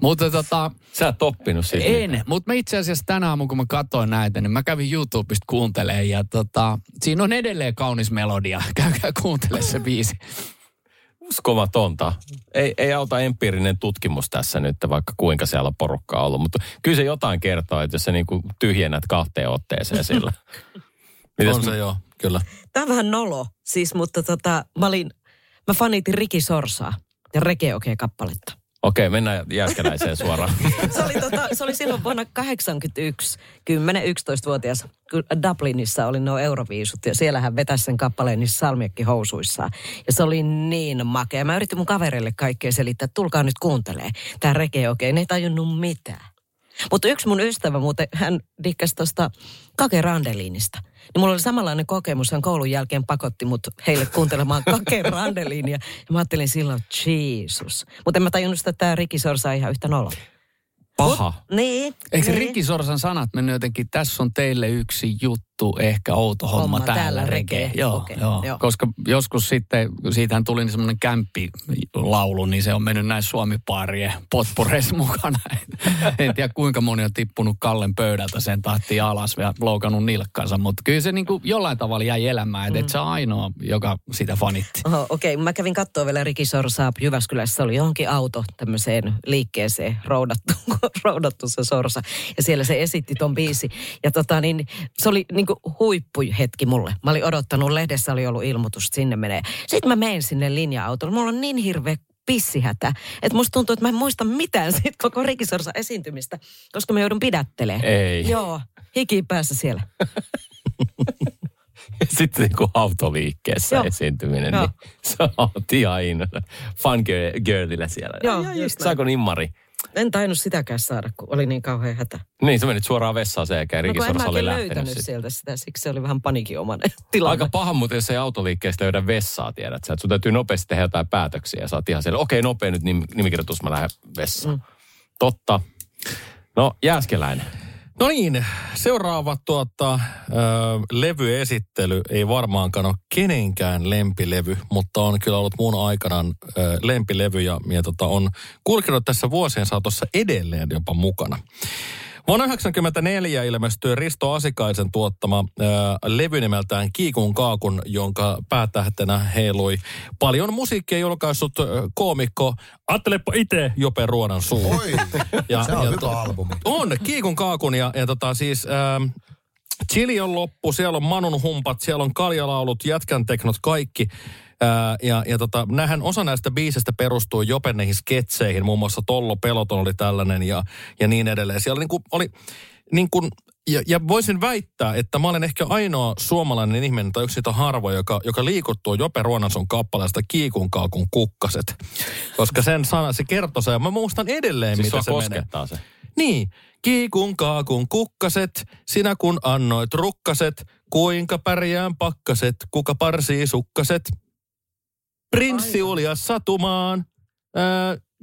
Mutta tota, Sä et oppinut siitä. en, mutta mä itse asiassa tänä aamulla, kun mä katsoin näitä, niin mä kävin YouTubesta kuuntelemaan ja tota, siinä on edelleen kaunis melodia. *laughs* Käykää kuuntele se biisi. uskomatonta. Ei, ei auta empiirinen tutkimus tässä nyt, vaikka kuinka siellä on porukkaa ollut. Mutta kyllä se jotain kertoo, että jos sä niinku tyhjennät kahteen otteeseen sillä. Mitäs *laughs* On se joo, kyllä. Tämä on vähän nolo, siis, mutta tota, mä olin, mä fanitin Riki Sorsaa ja Reke Okei kappaletta. Okei, mennään Jääskeläiseen suoraan. *laughs* Se oli, tota, se oli silloin vuonna 81, 10-11-vuotias, kun Dublinissa oli nuo Euroviisut ja siellä hän vetäisi sen kappaleen niissä salmiakkihousuissaan. Ja se oli niin makea. Mä yritin mun kavereille kaikkea selittää, että tulkaa nyt kuuntelee. Tää reke okei, ne ei tajunnut mitään. Mutta yksi mun ystävä muuten, hän dikkasi tuosta Kake Randeliinista. Niin mulla oli samanlainen kokemus, hän koulun jälkeen pakotti mut heille kuuntelemaan *laughs* Kake Randeliinia. Ja mä ajattelin silloin, Jeesus. Mutta en mä tajunnut sitä, että tämä Riki Sorsa ihan yhtä nolo. Paha. Niin. Eikö niin. Rikki Sorsan sanat mennyt jotenkin, tässä on teille yksi juttu, ehkä outo homma, Homma, täällä, täällä reke. reke. Joo, Okei, joo. joo. Koska joskus sitten, siitähän tuli niin semmoinen kämppilaulu, niin se on mennyt näin suomipaarien potpureissa *laughs* mukana. en tiedä kuinka moni on tippunut Kallen pöydältä sen tahtiin alas ja loukannut nilkkansa, mutta kyllä se niin kuin jollain tavalla jäi elämään, että mm. et se on ainoa, joka sitä fanitti. Okei, okay. mä kävin katsoa vielä Riki Sorsaa Jyväskylässä. Oli johonkin auto tämmöiseen liikkeeseen roudattu, *laughs* roudattu se Sorsa. Ja siellä se esitti ton biisi. Ja tota niin, se oli niinku huippuhetki mulle. Mä olin odottanut, lehdessä oli ollut ilmoitus, että sinne menee. Sitten mä menen sinne linja-autolle. Mulla on niin hirveä pissihätä, että musta tuntuu, että mä en muista mitään *laughs* siitä koko Riki Sorsa esiintymistä, koska mä joudun pidättelemään. Ei. Joo, hiki päässä siellä. *laughs* Sitten niinku autoliikkeessä Joo. esiintyminen, Joo. niin se on ihan innolla. Fun girl- girlillä siellä. Joo, ai, just. Saako nimmari? En tainnut sitäkään saada, kun oli niin kauhean hätä. Niin, se menit suoraan vessaan sen jälkeen. No en oli löytänyt siitä. sieltä sitä, siksi se oli vähän paniikinomainen *laughs* tilanne. Aika paha muuten, jos ei autoliikkeestä löydä vessaa, tiedät sä. Että sun täytyy nopeasti tehdä jotain päätöksiä ja oot ihan siellä, okei nopea nyt nim- nimikirjoitus, mä lähden vessaan. Mm. Totta. No, Jääskeläinen. No niin, seuraava tuota, ö, levyesittely ei varmaankaan ole kenenkään lempilevy, mutta on kyllä ollut mun aikanaan ö, lempilevy ja, ja tota, on kulkenut tässä vuosien saatossa edelleen jopa mukana. Vuonna 1994 ilmestyi Risto Asikaisen tuottama ö, levy nimeltään Kiikun kaakun, jonka päätähtenä heilui paljon musiikkia julkaissut ö, koomikko Ajattelepa itse Jope Ruonan suu. Oi, *laughs* se on hyvä albumi. On, Kiikun kaakun ja, ja tota siis... Ähm, Chili on loppu, siellä on Manun humpat, siellä on kaljalaulut, jätkän teknot, kaikki. Ää, ja ja tota, nähän, osa näistä biisistä perustuu Jopen näihin sketseihin, muun muassa Tollo Peloton oli tällainen ja, ja niin edelleen. Siellä niinku oli niin kuin, ja, ja voisin väittää, että mä olen ehkä ainoa suomalainen ihminen tai yksi niitä harvoja, joka, joka liikuttuu Jope Ruonanson kappaleesta Kiikun kaakun kukkaset. Koska sen sana, se kertoo se, ja mä muistan edelleen, Siis mitä se menee. koskettaa se. Niin, kiikun kaakun kukkaset, sinä kun annoit rukkaset, kuinka pärjään pakkaset, kuka parsii sukkaset. Prinssi uljas satumaan,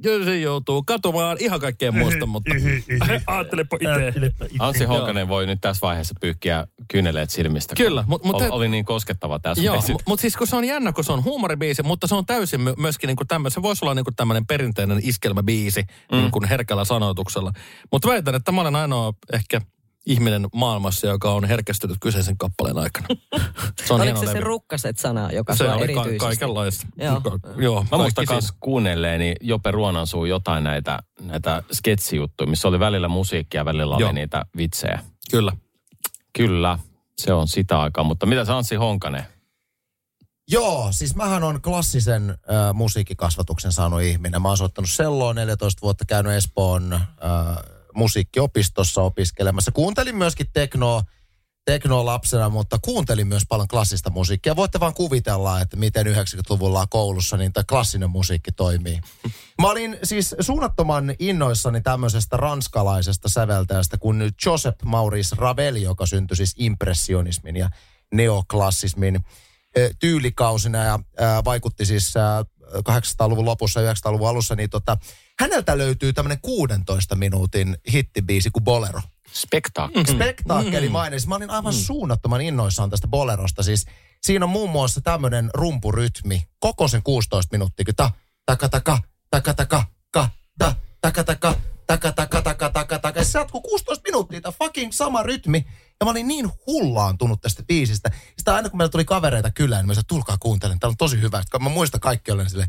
jos se joutuu katumaan, ihan kaikkea muista, mutta *laughs* ajattelepa itse. Anssi Honkanen voi nyt tässä vaiheessa pyyhkiä kyyneleet silmistä. Kyllä, mut- mut oli, oli niin koskettava tässä Joo, mutta mut siis kun se on jännä, kun se on huumoribiisi, mutta se on täysin my- myöskin niinku tämmöinen, se voisi olla niinku tämmöinen perinteinen iskelmäbiisi mm. niin kuin herkällä sanoituksella. Mutta väitän, että mä olen ainoa ehkä ihminen maailmassa, joka on herkästynyt kyseisen kappaleen aikana. *laughs* Se on Oliko se se levy. rukkaset-sana, joka Se oli ka- kaikenlaista. Joo. Ka- Joo, Mä kaikki muistan siis. kuunnelleeni Jope Ruonansuu jotain näitä, näitä sketsijuttuja, missä oli välillä musiikkia, välillä oli Joo. niitä vitsejä. Kyllä. Kyllä, se on sitä aikaa. Mutta mitä sä Anssi Honkanen? Joo, siis mähän on klassisen äh, musiikkikasvatuksen saanut ihminen. Mä oon soittanut selloa 14 vuotta, käynyt Espoon äh, musiikkiopistossa opiskelemassa. Kuuntelin myöskin teknoa, teknoa lapsena, mutta kuuntelin myös paljon klassista musiikkia. Voitte vaan kuvitella, että miten 90-luvulla koulussa niin tämä klassinen musiikki toimii. Mä olin siis suunnattoman innoissani tämmöisestä ranskalaisesta säveltäjästä kuin nyt Joseph Maurice Ravel, joka syntyi siis impressionismin ja neoklassismin tyylikausina ja vaikutti siis ää, 800-luvun lopussa ja 900-luvun alussa, niin tota, häneltä löytyy tämmöinen 16 minuutin hittibiisi kuin Bolero. Spektaakki. Spektaakkeli mainitsi. Mä olin aivan suunnattoman innoissaan tästä Bolerosta. Siis siinä on muun muassa tämmöinen rumpurytmi, koko sen 16 minuuttia, ta, taka, taka, taka, taka, ka, ta, taka, taka, taka, taka, taka, taka, taka. Ja se jatkuu 16 minuuttia, tämä fucking sama rytmi. Ja mä olin niin hullaantunut tästä biisistä. Sitä aina kun meillä tuli kavereita kylään, niin mä sanoin, tulkaa kuuntelemaan, tää on tosi hyvä. Sitten mä muistan kaikki olen sille,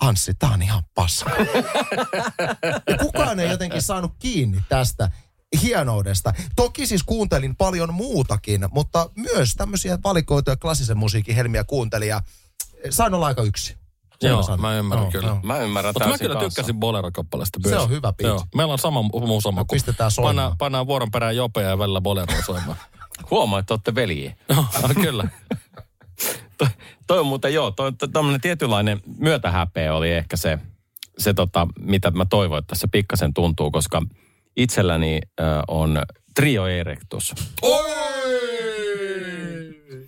Anssi, tää on ihan paska. Ja kukaan ei jotenkin saanut kiinni tästä hienoudesta. Toki siis kuuntelin paljon muutakin, mutta myös tämmöisiä valikoituja klassisen musiikin helmiä kuuntelin ja sain olla aika yksi. Sen Joo, sanon. mä ymmärrän Joo, kyllä. joo. Mä ymmärrän Mutta mä kyllä kanssa. tykkäsin Bolero-kappaleesta Se myös. on hyvä biisi. Joo. Meillä on sama muusama kuin Pistetään soimaan. pannaan, pannaan vuoron perään Jopea ja välillä Boleroa soimaan. Huomaa, että olette veljiä. *laughs* Joo, kyllä. Toi, toi on muuten joo, toi, tämmöinen tietynlainen myötähäpeä oli ehkä se, se tota, mitä mä toivoin, että se pikkasen tuntuu, koska itselläni äh, on trio erectus.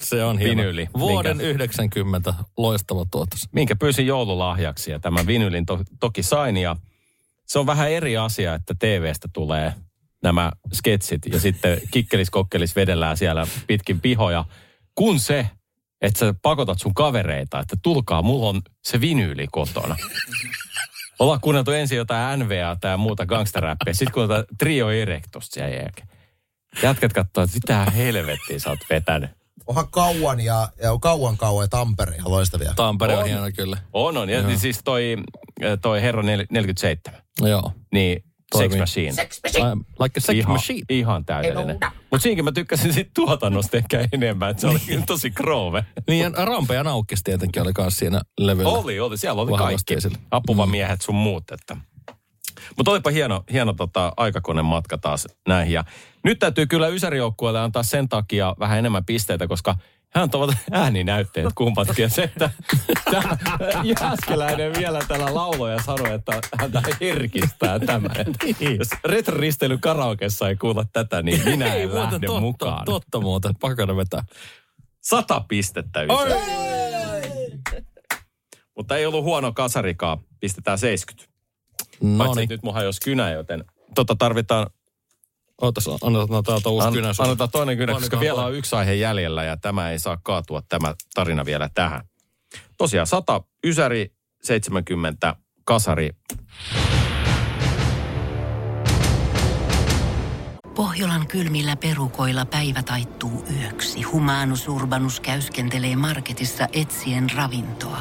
Se on hieno. Vinyyli. Vuoden Minkä? 90 loistava tuotos. minkä pyysin joululahjaksi ja tämän vinylin to, toki sain ja se on vähän eri asia, että TVstä tulee nämä sketsit ja sitten kikkelis kokkelis vedellään siellä pitkin pihoja, kun se, että sä pakotat sun kavereita, että tulkaa, mulla on se vinyyli kotona. *laughs* Ollaan kuunneltu ensin jotain NVA tai muuta gangsteräppiä, sitten kuunneltaan Trio Erectosta sen jälkeen. Jätkät katsoo, että mitä helvettiä sä oot vetänyt. Onhan kauan ja, ja kauan kauan ja Tampere ihan loistavia. Tampere on, On. hieno kyllä. On, on. Ja Joo. siis toi, toi Herra nel- 47, Joo. niin Toimii. Sex Machine. I'm like a sex ihan, machine. Ihan täydellinen. Mutta siinäkin mä tykkäsin siitä tuotannosta ehkä enemmän, että se oli tosi kroove. Niin ja Rampe ja Naukkis tietenkin oli kanssa siinä levyllä. Oli, oli. Siellä oli kaikki. Apuvamiehet sun muut. Että. Mutta olipa hieno, hieno tota, aikakoneen matka taas näihin. Ja nyt täytyy kyllä Ysärijoukkueelle antaa sen takia vähän enemmän pisteitä, koska hän ovat ääninäytteet kummatkin. Ja se, että *laughs* tämä Jääskeläinen vielä tällä lauloja sanoi, että häntä herkistää tämä. Että *laughs* Jos retroristely karaokessa ei kuulla tätä, niin *laughs* minä en muuten lähde totta, mukaan. Totta muuten, pakana vetää. Sata pistettä. Mutta ei ollut huono kasarikaan. Pistetään 70. No Paitsi niin, nyt mulla ei olisi kynä, joten tota tarvitaan, ootas, annetaan täältä uusi an, kynä. annetaan toinen kynä, koska vielä on yksi aihe jäljellä ja tämä ei saa kaatua tämä tarina vielä tähän. Tosiaan 100 Ysäri, 70 kasari. Pohjolan kylmillä perukoilla päivä taittuu yöksi. Humanus Urbanus käyskentelee marketissa etsien ravintoa.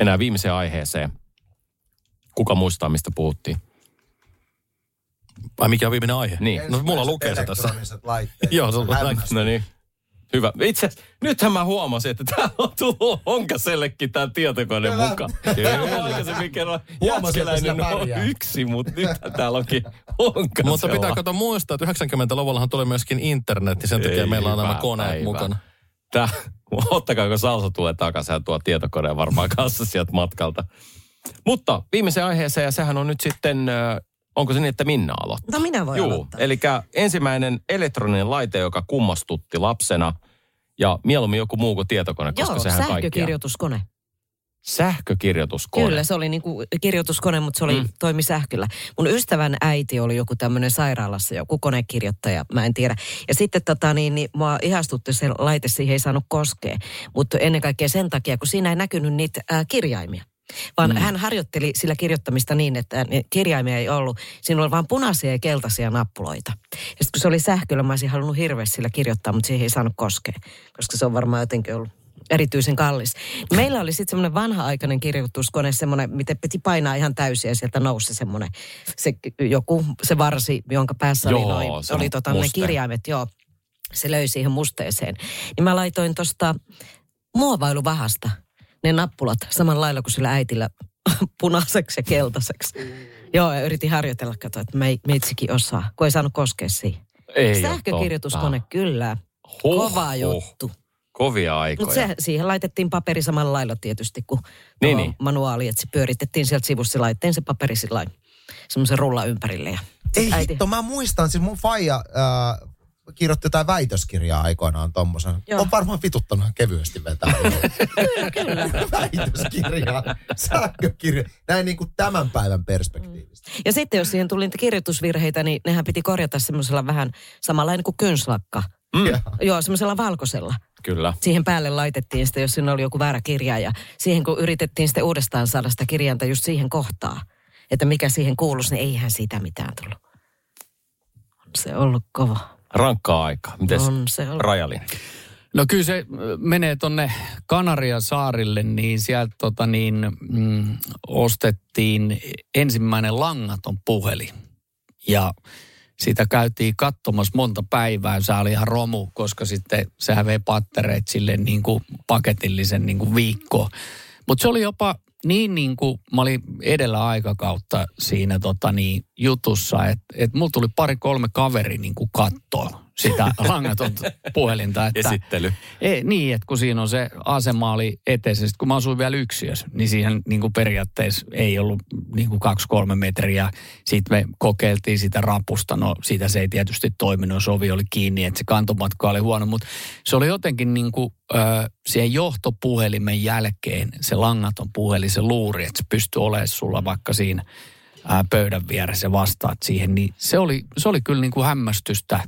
Enää viimeiseen aiheeseen. Kuka muistaa, mistä puhuttiin? Ai mikä on viimeinen aihe? Niin. No mulla lukee se tässä. Laitteet. Joo, se on. No niin. Hyvä. Itse asiassa, nythän mä huomasin, että täällä on tullut Honkasellekin tämä tietokone Kyllä. mukaan. Kyllä. Aikaisemmin kerran Huomasin, että jätkeläinen on yksi, mutta nyt täällä onkin Honkasella. Mutta pitää kato muistaa, että 90-luvullahan tuli myöskin internet, ja sen takia Ei, meillä on nämä koneet mukana. Tää, *laughs* ottakaa, kun Salsa tulee takaisin ja tuo tietokoneen varmaan kanssa sieltä matkalta. Mutta viimeiseen aiheeseen, ja sehän on nyt sitten, ö, onko se niin, että Minna aloittaa? No minä voin Juu, aloittaa. eli ensimmäinen elektroninen laite, joka kummastutti lapsena, ja mieluummin joku muu kuin tietokone, koska Joo, sehän kaikkia. Sähkökirjoituskone. Kyllä, se oli niinku kirjoituskone, mutta se oli, Mm. toimi sähköllä. Mun ystävän äiti oli joku tämmöinen sairaalassa, joku konekirjoittaja, mä en tiedä. Ja sitten tota niin, niin mua ihastutti se laite, siihen ei saanut koskea. Mutta ennen kaikkea sen takia, kun siinä ei näkynyt niitä äh, kirjaimia. Vaan mm. hän harjoitteli sillä kirjoittamista niin, että ne kirjaimia ei ollut. Siinä oli vain punaisia ja keltaisia nappuloita. Ja sitten kun se oli sähköllä, mä olisin halunnut hirveästi sillä kirjoittaa, mutta siihen ei saanut koskea. Koska se on varmaan jotenkin ollut erityisen kallis. Meillä oli sitten semmoinen vanha-aikainen kirjoituskone, semmoinen, mitä piti painaa ihan täysin ja sieltä nousi semmoinen, se, joku, se varsi, jonka päässä Joo, oli, noin, se oli tota, ne kirjaimet, joo. Se löi siihen musteeseen. Niin mä laitoin tuosta muovailuvahasta ne nappulat samalla lailla kuin sillä äitillä *laughs* punaiseksi ja keltaiseksi. Joo, ja yritin harjoitella, katsoa, että me, meitsikin osaa, kun ei saanut koskea siihen. Ei Sähkökirjoituskone, kyllä. Huh, Kova huh. juttu. Kovia aikoja. Mutta se, siihen laitettiin paperi samalla lailla tietysti kuin Niin, niin, manuaali, että se pyöritettiin sieltä sivussa, laitteen se paperi sillä semmoisen rulla ympärille. Ja Ei äiti- hitto, mä muistan, siis mun faija äh, kirjoitti jotain väitöskirjaa aikoinaan tommosen. Joo. On varmaan vituttanut ihan kevyesti vetää. *laughs* kyllä, *laughs* väitöskirjaa, sähkökirja. Näin niin kuin tämän päivän perspektiivistä. Ja sitten jos siihen tuli niitä kirjoitusvirheitä, niin nehän piti korjata semmoisella vähän samanlainen kuin könslakka. Mm. Joo, semmoisella valkoisella. Kyllä. Siihen päälle laitettiin sitä, jos siinä oli joku väärä kirja. Ja siihen kun yritettiin sitten uudestaan saada sitä kirjainta just siihen kohtaan, että mikä siihen kuuluisi, niin eihän siitä mitään tullut. On se ollut kova. Rankkaa aikaa. Mites On se ollut. Rajalin? No kyllä se ö, menee tonne Kanarian saarille, niin sieltä tota niin, mm, ostettiin ensimmäinen langaton puhelin. Ja sitä käytiin katsomassa monta päivää. Se oli ihan romu, koska sitten sehän vei pattereet sille niin kuin paketillisen niin kuin viikko. Mutta se oli jopa niin, niin kuin mä olin edellä aikakautta siinä tota niin, jutussa, että et mulla tuli pari-kolme kaveri niin kuin kattoa sitä *laughs* langatonta puhelinta. Että, Esittely. ei, niin, että kun siinä on se asema oli eteensä, sit kun mä asuin vielä yksiössä, niin siihen niin kuin periaatteessa ei ollut niin kuin kaksi-kolme metriä. Sitten me kokeiltiin sitä rapusta, no siitä se ei tietysti toiminut, jos ovi oli kiinni, että se kantomatka oli huono, mutta se oli jotenkin niin kuin ö, siihen johtopuhelimen jälkeen se langaton puhelin, se luuri, että se pystyi olemaan sulla vaikka siinä ää, pöydän vieressä ja vastaat siihen, niin se oli, se oli kyllä niin kuin hämmästystä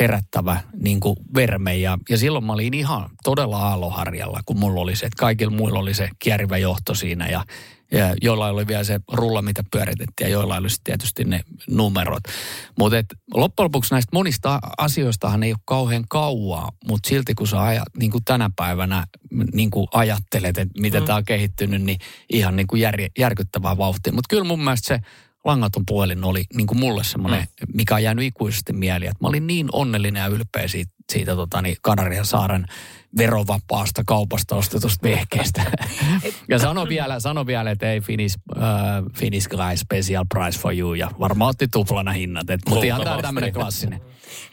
herättävä niin kuin verme. Ja, ja silloin mä olin ihan todella aalloharjalla, kun mulla oli se, että kaikilla muilla oli se kierivä johto siinä ja, ja jollain oli vielä se rulla, mitä pyöritettiin ja jollain oli tietysti ne numerot. Mutta loppujen lopuksi näistä monista asioistahan ei ole kauhean kauaa, mutta silti kun sä ajat, niin kuin tänä päivänä niin kuin ajattelet, että miten mm. tämä on kehittynyt, niin ihan niin kuin jär, järkyttävää vauhtia. Mutta kyllä mun mielestä se langaton puhelin oli niin kuin mulle semmoinen, mm. mikä on jäänyt ikuisesti. Että mä olin niin onnellinen ja ylpeä siitä, siitä tota, niin Kanarian saaren verovapaasta kaupasta ostetusta vehkeestä. *laughs* ja sano vielä, sano vielä, että ei Finnish, uh, Finnish Guy Special Price for you. Ja varmaan otti tuplana hinnat. Mutta ihan tämä tämmöinen klassinen.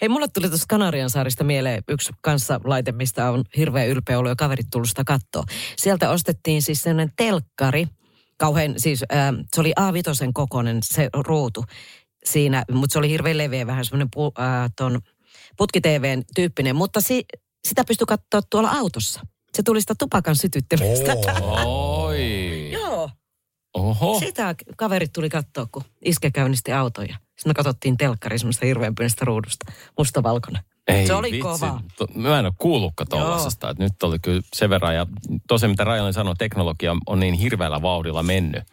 Hei, mulle tuli tuosta Kanarian saarista mieleen yksi kanssa laite, mistä on hirveän ylpeä ollut ja kaverit tullut sitä kattoa. Sieltä ostettiin siis sellainen telkkari, kauhean, siis äh, se oli A5 kokoinen se ruutu siinä, mutta se oli hirveän leveä, vähän semmoinen pu, äh, ton putki-TVn tyyppinen, mutta si, sitä pystyi katsoa tuolla autossa. Se tuli sitä tupakan sytyttämistä. Oi. *laughs* Joo. Oho. Sitä kaverit tuli katsoa, kun iske käynnisti autoja. Sitten me katsottiin telkkari semmoista hirveän pienestä ruudusta, mustavalkoinen. Ei, se oli vitsi. kova. Mä en ole kuullutkaan tollasesta. Että nyt oli kyllä sen verran. Ja tosiaan mitä Rajalin sanoi, teknologia on niin hirveällä vauhdilla mennyt,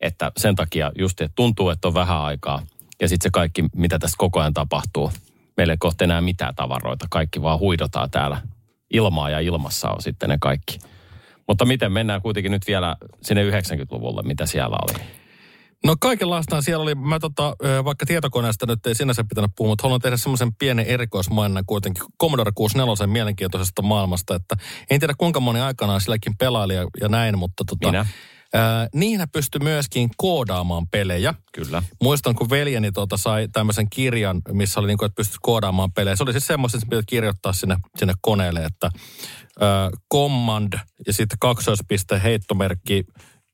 että sen takia just että tuntuu, että on vähän aikaa. Ja sitten se kaikki, mitä tässä koko ajan tapahtuu. Meillä ei kohta enää mitään tavaroita. Kaikki vaan huidotaan täällä ilmaa ja ilmassa on sitten ne kaikki. Mutta miten mennään kuitenkin nyt vielä sinne 90-luvulle, mitä siellä oli? No kaikenlaista siellä oli, mä tota, vaikka tietokoneesta nyt ei sinänsä pitänyt puhua, mutta haluan tehdä semmoisen pienen erikoismainan kuitenkin Commodore 64 mielenkiintoisesta maailmasta, että en tiedä kuinka moni aikanaan silläkin pelaili ja, ja näin, mutta tota, Minä. Niihin pystyi myöskin koodaamaan pelejä. Kyllä. Muistan, kun veljeni tuota sai tämmöisen kirjan, missä oli niin kuin, että pystyt koodaamaan pelejä. Se oli siis semmoista, että pitää kirjoittaa sinne, sinne koneelle, että ää, command ja sitten kaksoispiste, heittomerkki,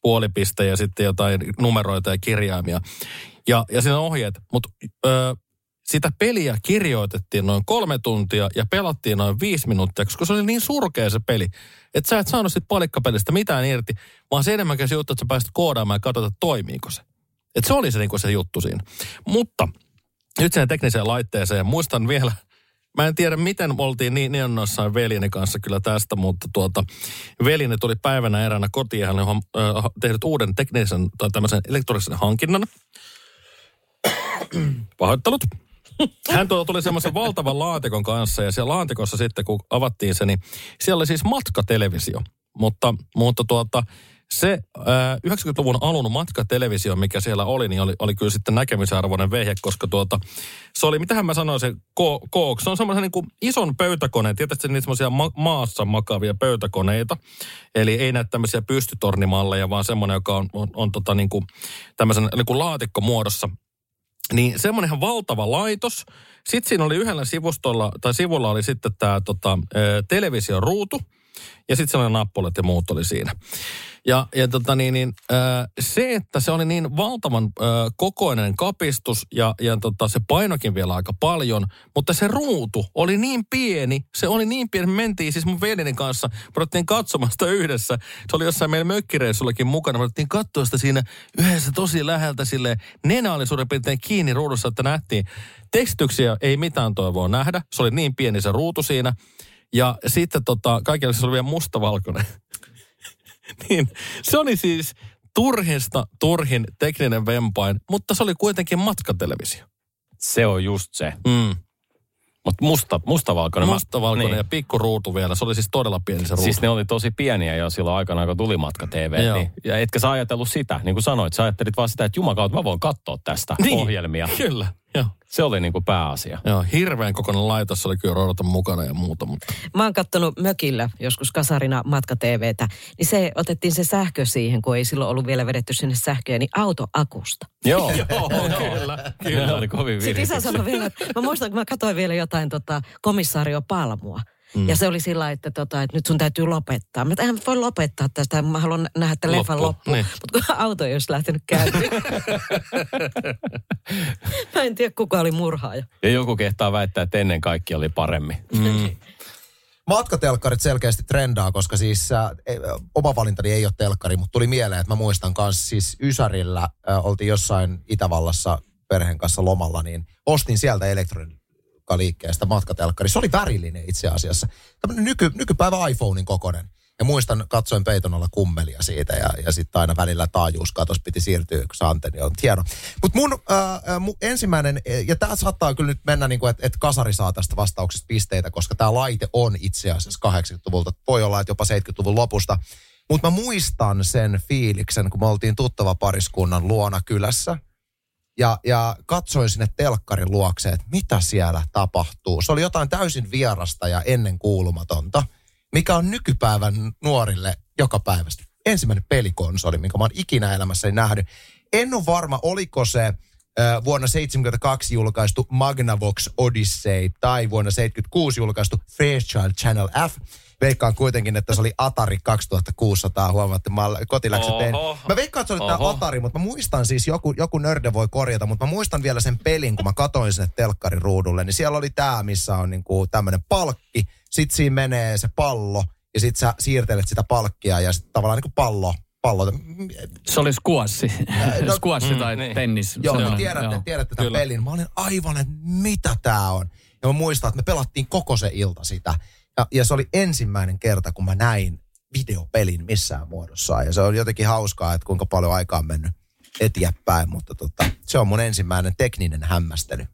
puolipiste ja sitten jotain numeroita ja kirjaimia. Ja, ja siinä on ohjeet, mutta sitä peliä kirjoitettiin noin kolme tuntia ja pelattiin noin viisi minuuttia, koska se oli niin surkea se peli, että sä et saanut sit palikkapelistä mitään irti, vaan se enemmänkin se juttu, että sä pääsit koodaamaan ja katsot, että toimiiko se. Et se oli se, niin se juttu siinä. Mutta nyt sen tekniseen laitteeseen, muistan vielä, mä en tiedä miten oltiin niin, niin innoissaan veljeni kanssa kyllä tästä, mutta tuota, veljeni tuli päivänä eräänä kotiin, hän oli äh, tehnyt uuden teknisen tai tämmöisen elektronisen hankinnan. *coughs* Pahoittelut. Hän tuo tuli semmoisen valtavan laatikon kanssa ja siellä laatikossa sitten kun avattiin se, niin siellä oli siis matkatelevisio. Mutta, mutta tuota, se ää, 90-luvun alun matkatelevisio, mikä siellä oli, niin oli, oli kyllä sitten näkemisarvoinen vehje, koska tuota, se oli, mitähän mä sanoin, se ko, se on semmoisen niin ison pöytäkoneen, tietysti niitä semmoisia ma- maassa makavia pöytäkoneita, eli ei näitä tämmöisiä pystytornimalleja, vaan semmoinen, joka on, on, on tota niin kuin, tämmöisen niin kuin laatikkomuodossa niin semmoinen ihan valtava laitos. Sitten siinä oli yhdellä sivustolla, tai sivulla oli sitten tämä tota, televisioruutu. Ja sitten sellainen nappulat ja muut oli siinä. Ja, ja tota niin, niin, äh, se, että se oli niin valtavan äh, kokoinen kapistus ja, ja tota, se painokin vielä aika paljon, mutta se ruutu oli niin pieni, se oli niin pieni, me mentiin siis mun veljeni kanssa, me sitä yhdessä. Se oli jossain meidän mökkireissullakin mukana, me katsoa sitä siinä yhdessä tosi läheltä sille nenä oli suurin piirtein kiinni ruudussa, että nähtiin. Tekstityksiä ei mitään toivoa nähdä, se oli niin pieni se ruutu siinä. Ja sitten tota, kaikilla se oli vielä mustavalkoinen. *laughs* niin se oli siis turhista turhin tekninen vempain, mutta se oli kuitenkin matkatelevisio. Se on just se. Mm. Mutta musta, mustavalkoinen. Mustavalkoinen niin. ja pikku ruutu vielä. Se oli siis todella pieni se ruutu. Siis ne oli tosi pieniä jo silloin aikana, kun tuli matka TV. Joo. Niin, ja etkä sä ajatellut sitä, niin kuin sanoit, sä ajattelit vaan sitä, että jumakautta mä voin katsoa tästä Niin, ohjelmia. *laughs* Kyllä, joo. Se oli niin kuin pääasia. Joo, hirveän kokoinen laitos oli kyllä Rorotan mukana ja muuta, mutta... Mä oon kattonut mökillä joskus kasarina matka-TVtä, niin se otettiin se sähkö siihen, kun ei silloin ollut vielä vedetty sinne sähköä, niin autoakusta. Joo, *laughs* Joo, kyllä, Kyllä. oli kovin Sitten isä sanoi vielä, että mä muistan, kun mä katsoin vielä jotain tota, komissaario Palmua. Mm. Ja se oli sillä että, tota, että nyt sun täytyy lopettaa. Mä en voi lopettaa tästä, mä haluan nähdä, että leffan Loppu, loppu. niin. Mutta kun *laughs* auto ei olisi lähtenyt käyntiin. *laughs* mä en tiedä, kuka oli murhaaja. Ja joku kehtaa väittää, että ennen kaikki oli paremmin. Mm. *laughs* Matkatelkkarit selkeästi trendaa, koska siis äh, ei- oma valintani ei ole telkkari, mutta tuli mieleen, että mä muistan kanssa siis Ysärillä, äh, oltiin jossain Itävallassa perheen kanssa lomalla, niin ostin sieltä elektroniikkaliikkeestä matkatelkkari. Se oli värillinen itse asiassa. Tämmöinen nyky, nykypäivä iPhonein kokonen. Ja muistan, katsoin peiton alla kummelia siitä ja, ja sitten aina välillä taajuuskatos piti siirtyä, kun antenni on hieno. Mutta mun, äh, mun ensimmäinen, ja tämä saattaa kyllä nyt mennä niin kuin, että et kasari saa tästä vastauksesta pisteitä, koska tämä laite on itse asiassa 80-luvulta. Voi olla, että jopa 70-luvun lopusta. Mutta mä muistan sen fiiliksen, kun me oltiin tuttava pariskunnan luona kylässä. Ja, ja katsoin sinne telkkarin luokse, että mitä siellä tapahtuu. Se oli jotain täysin vierasta ja ennen kuulumatonta, mikä on nykypäivän nuorille joka päivästä. Ensimmäinen pelikonsoli, minkä mä oon ikinä elämässäni nähnyt. En ole varma, oliko se vuonna 72 julkaistu Magnavox Odyssey tai vuonna 76 julkaistu Fairchild Channel F. Veikkaan kuitenkin, että se oli Atari 2600, huomaatte, mä kotiläkset tein. Mä veikkaan, että se oli tämä. Atari, mutta mä muistan siis, joku, joku nörde voi korjata, mutta mä muistan vielä sen pelin, kun mä katoin sinne telkkarin ruudulle, niin siellä oli tämä, missä on niinku tämmöinen palkki, sit siinä menee se pallo, ja sit sä siirtelet sitä palkkia, ja sit tavallaan niinku pallo, pallo. Se oli squashi. no- squashi tai niin. tennis. Joo, te tiedätte, joo. tiedätte tämän Kyllä. pelin. Mä olin aivan, että mitä tää on. Ja mä muistan, että me pelattiin koko se ilta sitä. Ja, ja se oli ensimmäinen kerta, kun mä näin videopelin missään muodossa. Ja se on jotenkin hauskaa, että kuinka paljon aikaa on mennyt eteenpäin, mutta tota, se on mun ensimmäinen tekninen hämmästely.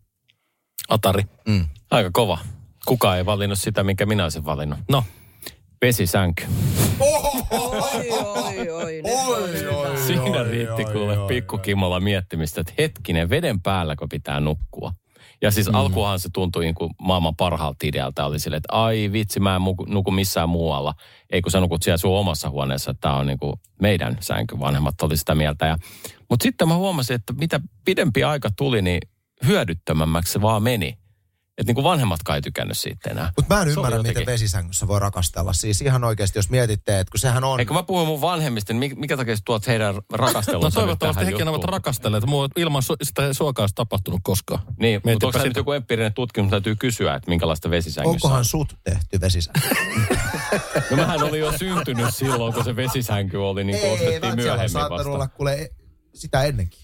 Atari. Mm. Aika kova. Kuka ei valinnut sitä, minkä minä olisin valinnut. No, Vesisänky. Oi, oi, oi. Oi, oi, Siinä riitti kuule pikkukimolla miettimistä, että hetkinen, veden päälläkö pitää nukkua. Ja siis mm. alkuhan se tuntui niin kuin maailman parhaalta idealta. Oli silleen, että ai vitsi, mä en nuku missään muualla. Ei kun sä nukut siellä sun omassa huoneessa, että tämä on niin kuin meidän sänky. Vanhemmat oli sitä mieltä. Ja, mutta sitten mä huomasin, että mitä pidempi aika tuli, niin hyödyttömämmäksi se vaan meni. Että niin kuin vanhemmatkaan ei tykännyt siitä enää. Mutta mä en Se oli ymmärrä, miten vesisängyssä voi rakastella. Siis ihan oikeasti, jos mietitte, että kun sehän on... Eikö mä puhun mun vanhemmista, niin mikä, takia sä tuot heidän rakastelunsa *laughs* No toivottavasti hekin ovat rakastelleet. Mua ilman su- sitä suokaa olisi tapahtunut koskaan. Niin, mutta onko se nyt sitä. joku empiirinen tutkimus, täytyy kysyä, että minkälaista vesisängyssä Onkohan on. sut tehty vesisänky? *laughs* No mähän olin jo syntynyt silloin, kun se vesisänky oli, niin kuin Ei, ostettiin on myöhemmin saattanut vasta. olla kuule e- sitä ennenkin.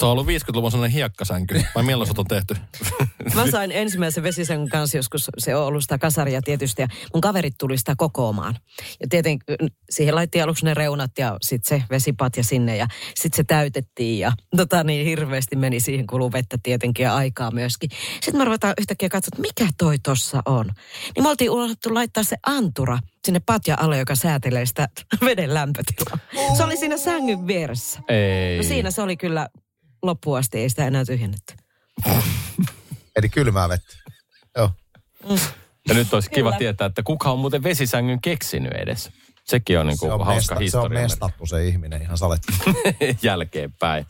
Tuo on ollut 50-luvun sellainen hiekkasänky. Vai milloin se on tehty? *laughs* Mä sain ensimmäisen vesisängyn kanssa joskus, se on ollut sitä kasaria tietysti, ja mun kaverit tuli sitä kokoamaan. Ja tietenkin siihen laitettiin aluksi ne reunat ja sitten se vesipatja sinne ja sitten se täytettiin ja tota niin hirveästi meni siihen kuluu vettä tietenkin ja aikaa myöskin. Sitten mä ruvetaan yhtäkkiä katsoa, että mikä toi tossa on. Niin me oltiin unohdettu laittaa se antura sinne patja alle, joka säätelee sitä *laughs* veden lämpötilaa. Se oli siinä sängyn vieressä. Ei. No siinä se oli kyllä loppuun asti, ei sitä enää tyhjennetty. *laughs* Eli kylmää vettä. Joo. Ja nyt olisi kiva Kyllä. tietää, että kuka on muuten vesisängyn keksinyt edes. Sekin on niin Se kuin on, hauska mesta, se on historia mestattu se ihminen ihan saletti. *laughs* jälkeenpäin.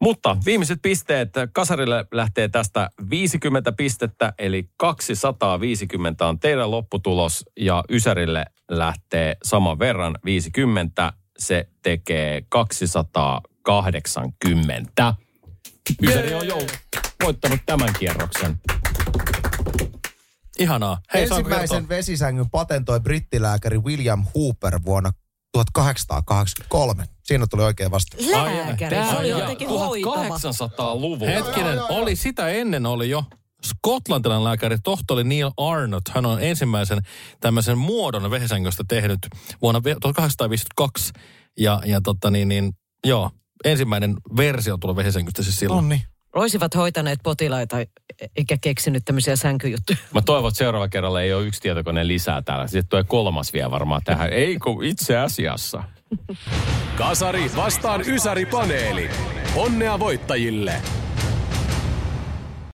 Mutta viimeiset pisteet. Kasarille lähtee tästä 50 pistettä, eli 250 on teidän lopputulos. Ja Ysärille lähtee saman verran 50. Se tekee 280. Ysäri on jo voittanut tämän kierroksen. Ihanaa. Hei, Ensimmäisen vesisängyn patentoi brittilääkäri William Hooper vuonna 1883. Siinä tuli oikein vasta. Lääkäri, se oli jotenkin hoitava. 1800-luvulla. Hetkinen, oli sitä ennen oli jo skotlantilainen lääkäri, tohtori Neil Arnott. Hän on ensimmäisen tämmöisen muodon vesisängystä tehnyt vuonna 1852. Ja, ja totta niin, niin, joo, ensimmäinen versio tuli vesisängystä siis silloin. Onni. Olisivat hoitaneet potilaita eikä keksinyt tämmöisiä sänkyjuttuja. Mä toivon, että seuraava kerralla ei ole yksi tietokone lisää täällä. Sitten tulee kolmas vielä varmaan tähän. Ei kun itse asiassa. Kasari vastaan Ysäri paneeli. Onnea voittajille!